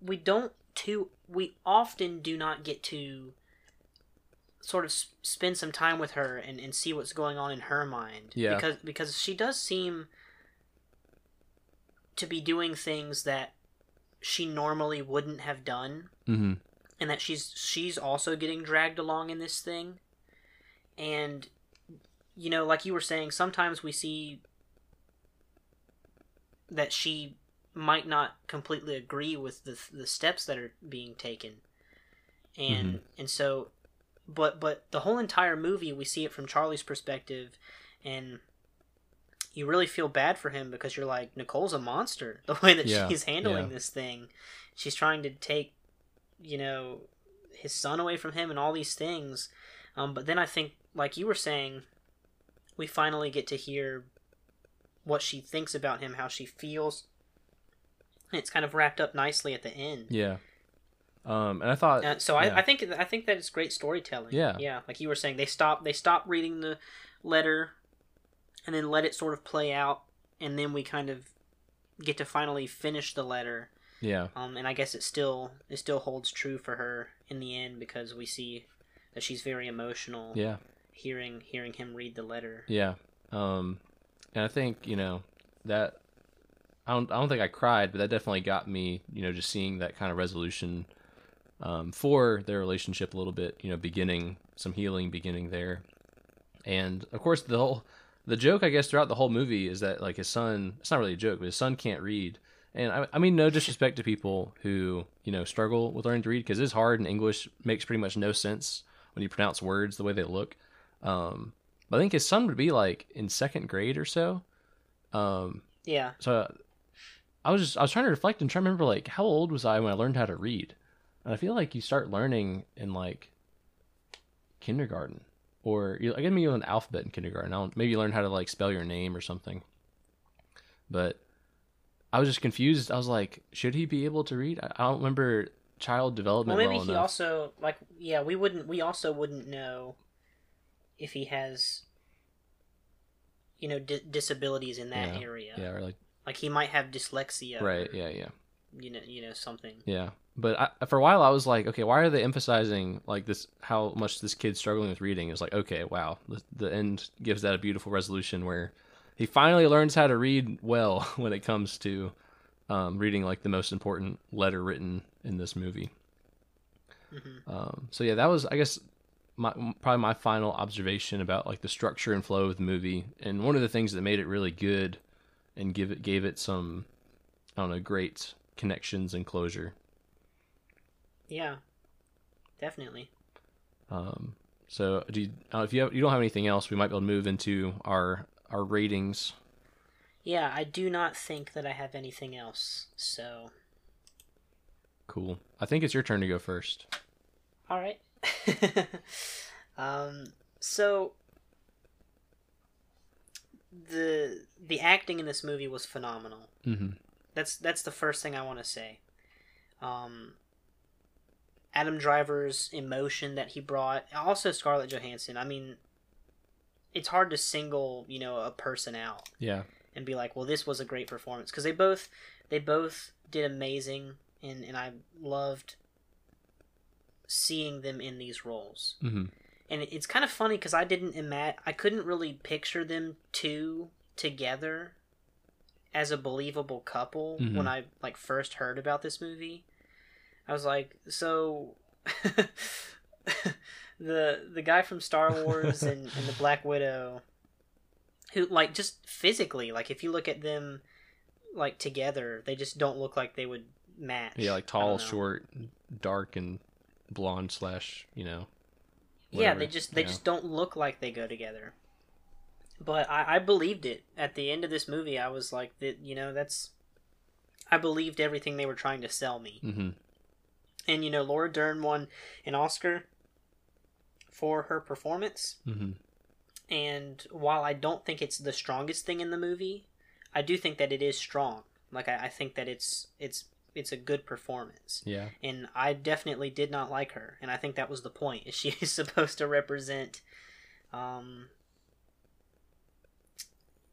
we don't too we often do not get to sort of spend some time with her and, and see what's going on in her mind Yeah. because because she does seem to be doing things that she normally wouldn't have done. Hmm and that she's she's also getting dragged along in this thing. And you know like you were saying sometimes we see that she might not completely agree with the the steps that are being taken. And and so but but the whole entire movie we see it from Charlie's perspective and you really feel bad for him because you're like Nicole's a monster the way that Yeah, she's handling yeah. this thing. She's trying to take, you know, his son away from him and all these things. Um, but then I think, like you were saying, we finally get to hear what she thinks about him, how she feels. And it's kind of wrapped up nicely at the end. Yeah. Um, and I thought, Uh, so yeah. I, I think I think that it's great storytelling. Yeah. yeah. Like you were saying, they stop they stop reading the letter, and then let it sort of play out, and then we kind of get to finally finish the letter. yeah, Um, and I guess it still it still holds true for her in the end because we see that she's very emotional. yeah, Hearing hearing him read the letter. yeah. Um, and I think you know that I don't, I don't think I cried, but that definitely got me. You know, just seeing that kind of resolution um, for their relationship a little bit. You know, beginning some healing, beginning there, and of course the whole the joke I guess throughout the whole movie is that like his son. It's not really a joke, but his son can't read. And I, I mean, no disrespect to people who you know struggle with learning to read because it's hard and English makes pretty much no sense when you pronounce words the way they look. Um, but I think his son would be like in second grade or so. Um, Yeah. so I was just I was trying to reflect and try to remember like how old was I when I learned how to read, and I feel like you start learning in like kindergarten or I guess maybe an alphabet in kindergarten. I don't maybe you learn how to like spell your name or something. But I was just confused. I was like, should he be able to read? I, don't remember child development. Well, maybe well he enough. also like yeah we wouldn't we also wouldn't know if he has you know di- disabilities in that Yeah, area. yeah, or like Like he might have dyslexia. right, yeah, yeah. You know, you know something. Yeah, but I, for a while I was like, okay, why are they emphasizing like this? How much this kid's struggling with reading is like, okay, wow, the, the end gives that a beautiful resolution where he finally learns how to read well when it comes to um, reading like the most important letter written in this movie. hmm Um, so yeah, that was I guess my probably my final observation about like the structure and flow of the movie, and one of the things that made it really good and give it gave it some I don't know great connections and closure. Yeah, definitely. Um, so do you, uh, if you have, you don't have anything else, we might be able to move into our our ratings. Yeah, I do not think that I have anything else. So, Cool. I think it's your turn to go first. all right. um, so the the acting in this movie was phenomenal. Mm-hmm. That's that's the first thing I want to say. Um, Adam Driver's emotion that he brought, also Scarlett Johansson. I mean, it's hard to single you know a person out Yeah. and be like, well, this was a great performance because they both they both did amazing, and and I loved seeing them in these roles. Mm-hmm. And it's kind of funny because I didn't imagine I couldn't really picture them two together as a believable couple Mhm. when I like first heard about this movie. I was like, so the the guy from Star Wars and, and the Black Widow who like just physically, like if you look at them like together, they just don't look like they would match. Yeah, like tall, short, dark, and blonde slash you know. yeah they just they yeah. just don't look like they go together but I, I believed it at the end of this movie i was like that you know that's i believed everything they were trying to sell me Mm-hmm. And you know laura dern won an oscar for her performance Mm-hmm. and while i don't think it's the strongest thing in the movie i do think that it is strong like i, I think that it's it's it's a good performance Yeah. and I definitely did not like her, and I think that was the point. Is she is supposed to represent, um,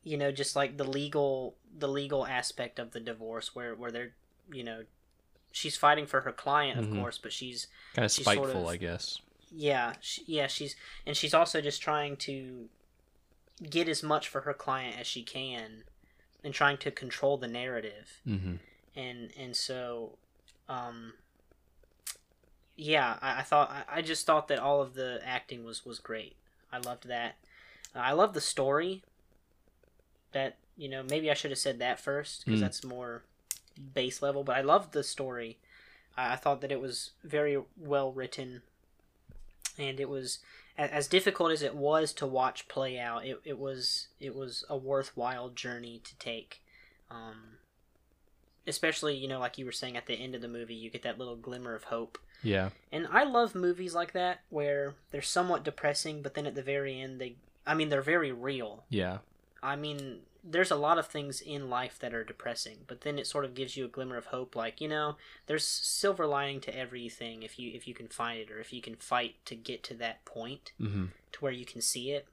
you know, just like the legal the legal aspect of the divorce, where where they're, you know, she's fighting for her client, of Mhm. course, but she's Kind of She's sort spiteful, of- I guess. yeah, she, yeah, she's and she's also just trying to get as much for her client as she can, and trying to control the narrative Mm-hmm. and and so um yeah i, I thought I, I just thought that all of the acting was was great i loved that uh, i love the story that you know maybe i should have said that first because Mm. that's more base level but i loved the story I, I thought that it was very well written and it was as difficult as it was to watch play out, it, it was it was a worthwhile journey to take. Um, especially, you know, like you were saying at the end of the movie, you get that little glimmer of hope. Yeah. And I love movies like that where they're somewhat depressing, but then at the very end, they, I mean, they're very real. Yeah. I mean, there's a lot of things in life that are depressing, but then it sort of gives you a glimmer of hope. Like you know, there's silver lining to everything if you if you can find it or if you can fight to get to that point Mm-hmm. to where you can see it.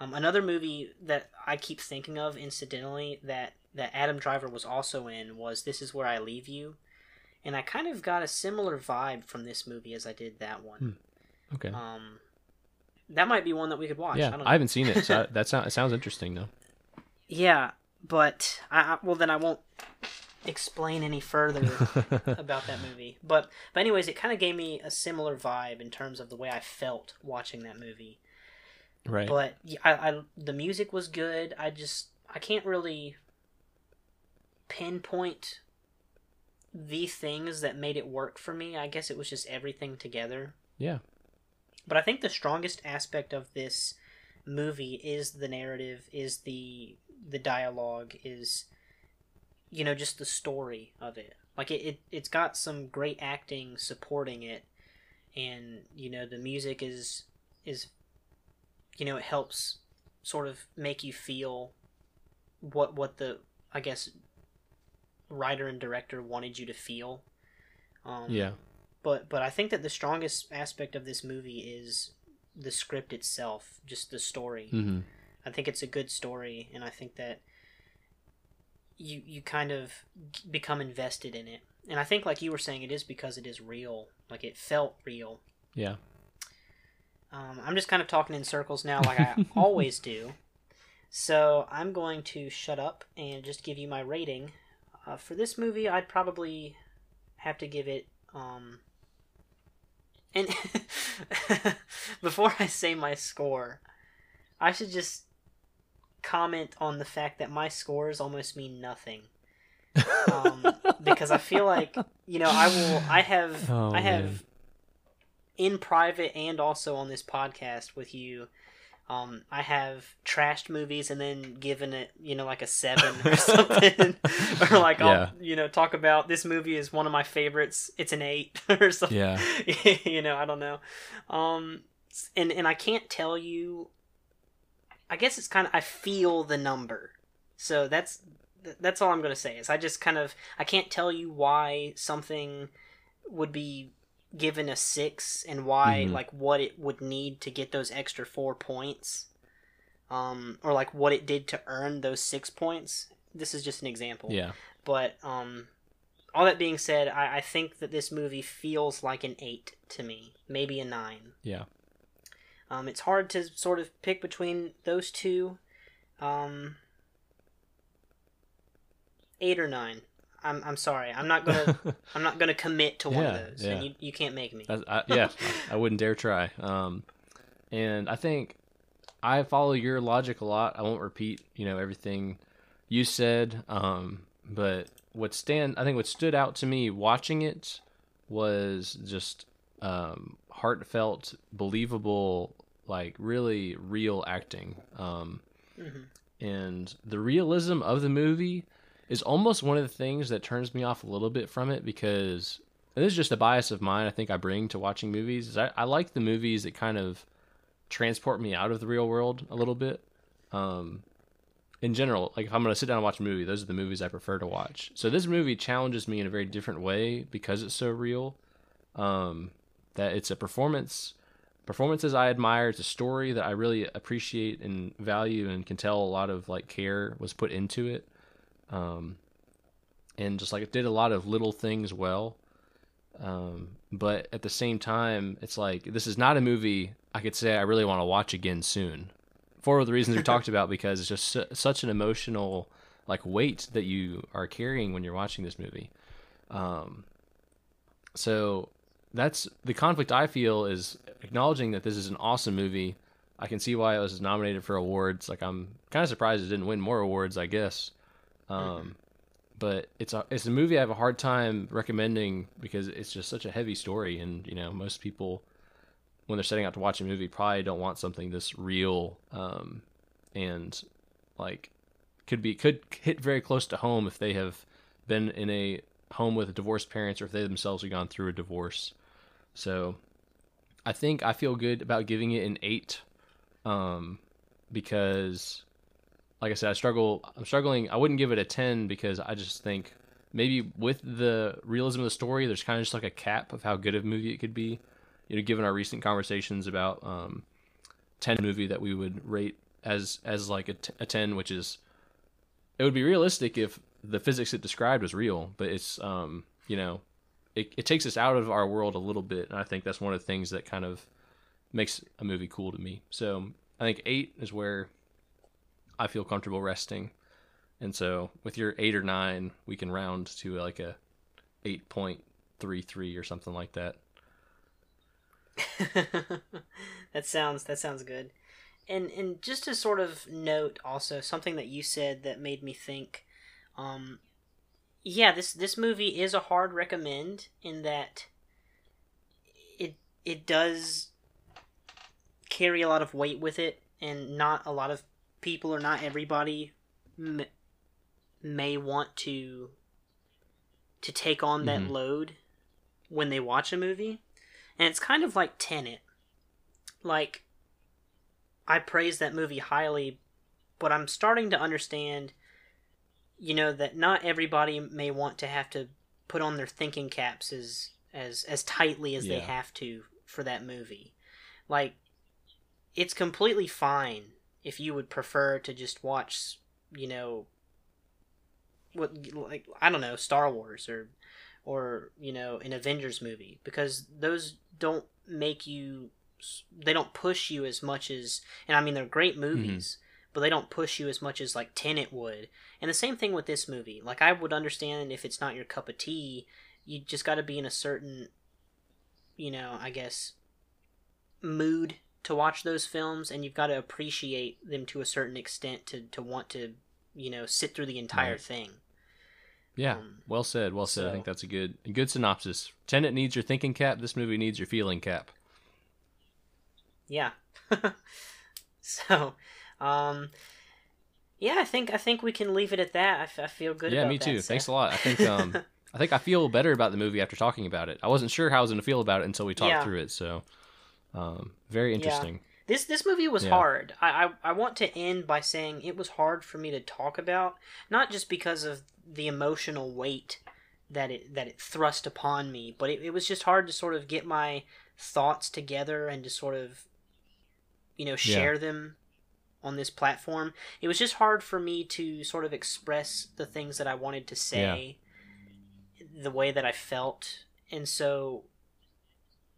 Um, another movie that I keep thinking of, incidentally, that that Adam Driver was also in was "This Is Where I Leave You," and I kind of got a similar vibe from this movie as I did that one. Okay. Um, that might be one that we could watch. I yeah, don't know. I, haven't seen it, so that sounds it sounds interesting though. Yeah, but I, I well then I won't explain any further about that movie. But but anyways, it kind of gave me a similar vibe in terms of the way I felt watching that movie. right. But I, I the music was good. I just I can't really pinpoint the things that made it work for me. I guess it was just everything together. yeah. But I think the strongest aspect of this movie is the narrative, is the the dialogue, is you know just the story of it. Like it, it it's got some great acting supporting it, and you know the music is is you know it helps sort of make you feel what what the I guess writer and director wanted you to feel. Um, Yeah. but but I think that the strongest aspect of this movie is the script itself, just the story. Mm-hmm. I think it's a good story, and I think that you you kind of become invested in it. And I think, like you were saying, it is because it is real. Like it felt real. Yeah. Um, I'm just kind of talking in circles now, like I always do. So I'm going to shut up and just give you my rating. Uh, for this movie, I'd probably have to give it. Um, and before I say my score, I should just comment on the fact that my scores almost mean nothing. Um, because I feel like you know I will. I have. Oh, I have man. in private and also on this podcast with you. Um, I have trashed movies and then given it, you know, like a seven or something, or like Yeah. I'll, you know, talk about this movie is one of my favorites. It's an eight or something. Yeah. you know, I don't know. Um, and and I can't tell you. I guess it's kind of I feel the number, so that's that's all I'm gonna say. Is I just kind of I can't tell you why something would be given a six and why Mhm. like what it would need to get those extra four points, um, or like what it did to earn those six points. This is just an example. Yeah. But um, all that being said, I, I think that this movie feels like an eight to me, maybe a nine. Yeah. Um, it's hard to sort of pick between those two. Um, eight or nine. I'm, I'm sorry. I'm not gonna I'm not gonna commit to one Yeah, of those, yeah. and you, you can't make me. That's- I, yeah, I wouldn't dare try. Um, and I think I follow your logic a lot. I won't repeat, you know, everything you said. Um, but what stand, I think what stood out to me watching it was just um, heartfelt, believable, like really real acting. Um, Mhm. and the realism of the movie is almost one of the things that turns me off a little bit from it because and this is just a bias of mine I think I bring to watching movies is I, I like the movies that kind of transport me out of the real world a little bit um in general like if I'm going to sit down and watch a movie those are the movies I prefer to watch so this movie challenges me in a very different way because it's so real um that it's a performance performances I admire. It's a story that I really appreciate and value, and can tell a lot of like care was put into it. Um, and just like it did a lot of little things well. Um, but at the same time, it's like this is not a movie I could say I really want to watch again soon. For the reasons we talked about, because it's just su- such an emotional like weight that you are carrying when you're watching this movie. Um, so that's the conflict I feel is acknowledging that this is an awesome movie. I can see why it was nominated for awards. Like I'm kind of surprised it didn't win more awards. I guess, um, but it's a it's a movie I have a hard time recommending because it's just such a heavy story, and you know most people when they're setting out to watch a movie probably don't want something this real um, and like could be could hit very close to home if they have been in a home with divorced parents or if they themselves have gone through a divorce. So I think I feel good about giving it an eight, um, because like I said, I struggle. I'm struggling. I wouldn't give it a ten because I just think maybe with the realism of the story, there's kind of just like a cap of how good of a movie it could be. You know, given our recent conversations about um, ten movie that we would rate as as like a, t- a ten, which is it would be realistic if the physics it described was real, but it's um, you know, it, it takes us out of our world a little bit, and I think that's one of the things that kind of makes a movie cool to me. So I think eight is where I feel comfortable resting, and so with your eight or nine, we can round to like a eight point three three or something like that. that sounds that sounds good. And and just to sort of note also something that you said that made me think um yeah, this this movie is a hard recommend in that it it does carry a lot of weight with it and not a lot of people or not everybody m- may want to to take on that Mhm. load when they watch a movie and it's kind of like Tenet like I praise that movie highly but I'm starting to understand you know that not everybody may want to have to put on their thinking caps as as as tightly as they have to for that movie. Like it's completely fine if you would prefer to just watch, you know, what like I don't know, Star Wars or or, you know, an Avengers movie because those don't make you they don't push you as much as and I mean they're great mm-hmm. movies, but they don't push you as much as like Tenet would. And the same thing with this movie. Like I would understand if it's not your cup of tea, you just got to be in a certain you know, I guess mood to watch those films and you've got to appreciate them to a certain extent to to want to, you know, sit through the entire Right. thing. Yeah, Um, well said. Well said. I think that's a good a good synopsis. Tenet needs your thinking cap. This movie needs your feeling cap. Yeah. so, um yeah, I think I think we can leave it at that. I, f- I feel good yeah, me too. Thanks a lot. I think um I think I feel better about the movie after talking about it. I wasn't sure how I was going to feel about it until we talked Yeah. through it. So, um, very interesting. This this movie was Yeah. hard. I, I I want to end by saying it was hard for me to talk about, not just because of the emotional weight that it that it thrust upon me, but it, it was just hard to sort of get my thoughts together and to sort of you know share them on this platform. It was just hard for me to sort of express the things that I wanted to say the way that I felt. And so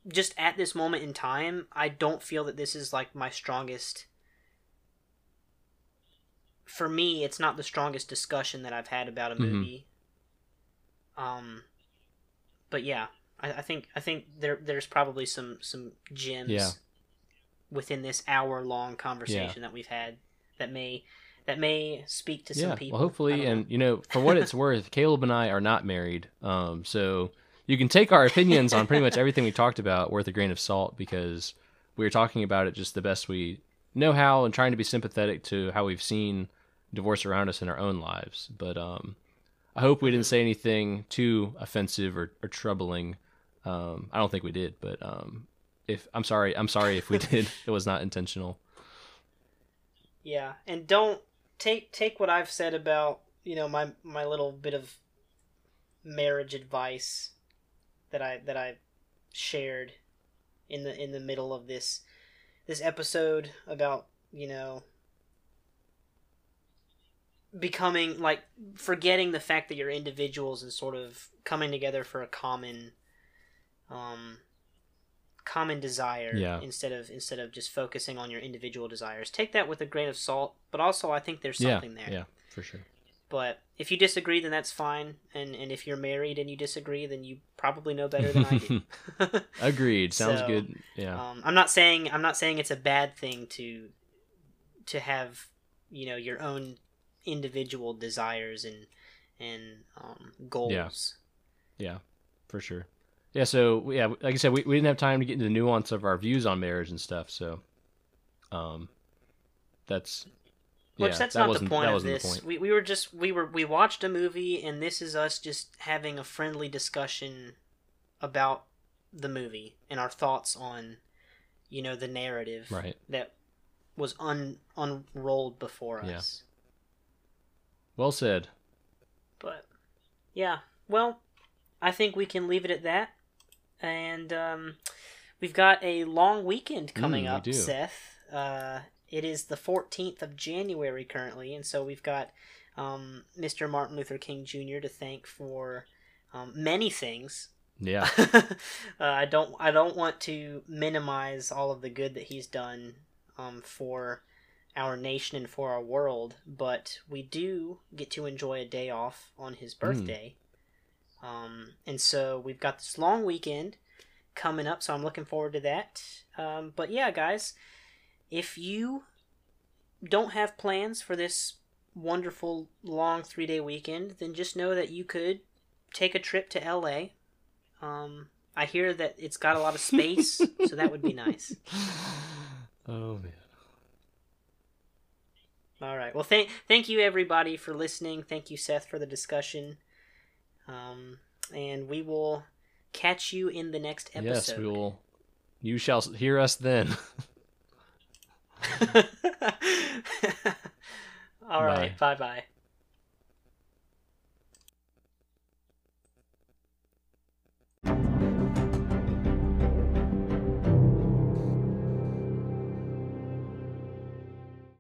just at this moment in time, I don't feel that this is like my strongest. For me, it's not the strongest discussion that I've had about a Mhm. movie. Um, but yeah, I, I think I think there there's probably some some gems Yeah. Within this hour long conversation that we've had that may that may speak to some people. Well, hopefully, don't know. and you know, for what it's worth, Caleb and I are not married. Um, so you can take our opinions on pretty much everything we talked about with a grain of salt because we were talking about it just the best we know how and trying to be sympathetic to how we've seen divorce around us in our own lives. But um, I hope we didn't say anything too offensive or, or troubling. Um, I don't think we did, but um, if I'm sorry, I'm sorry if we did. it was not intentional. Yeah, and don't take take what I've said about you know my my little bit of marriage advice that I that I shared in the in the middle of this this episode about you know becoming like forgetting the fact that you're individuals and sort of coming together for a common um common desire Yeah. instead of instead of just focusing on your individual desires take that with a grain of salt but also i think there's Yeah, something there yeah, for sure. but if you disagree then that's fine and and if you're married and you disagree then you probably know better than i do Agreed. Sounds So, good. Yeah. um, i'm not saying i'm not saying it's a bad thing to to have you know your own individual desires and and um, goals Yeah. for sure. Yeah, so yeah, like I said, we, we didn't have time to get into the nuance of our views on marriage and stuff. So, um, that's Which yeah, that's that not the point of this. point. We we were just we were we watched a movie and this is us just having a friendly discussion about the movie and our thoughts on you know the narrative Right. that was un unrolled before Yeah. us. Well said. But yeah, well, I think we can leave it at that. And um, we've got a long weekend coming Mm, we up, do. Seth. Uh, it is the 14th of January currently, and so we've got um, Mr. Martin Luther King Jr. to thank for um, many things. Yeah. uh, I don't I don't want to minimize all of the good that he's done um, for our nation and for our world, but we do get to enjoy a day off on his birthday. Um, and so we've got this long weekend coming up, so I'm looking forward to that. Um, but yeah, guys, if you don't have plans for this wonderful long three day weekend, then just know that you could take a trip to LA. Um, I hear that it's got a lot of space, so that would be nice. Oh man. All right. Well, thank thank you everybody for listening. Thank you, Seth, for the discussion. Um, and we will catch you in the next episode. Yes, we will. You shall hear us then. All right. Bye bye.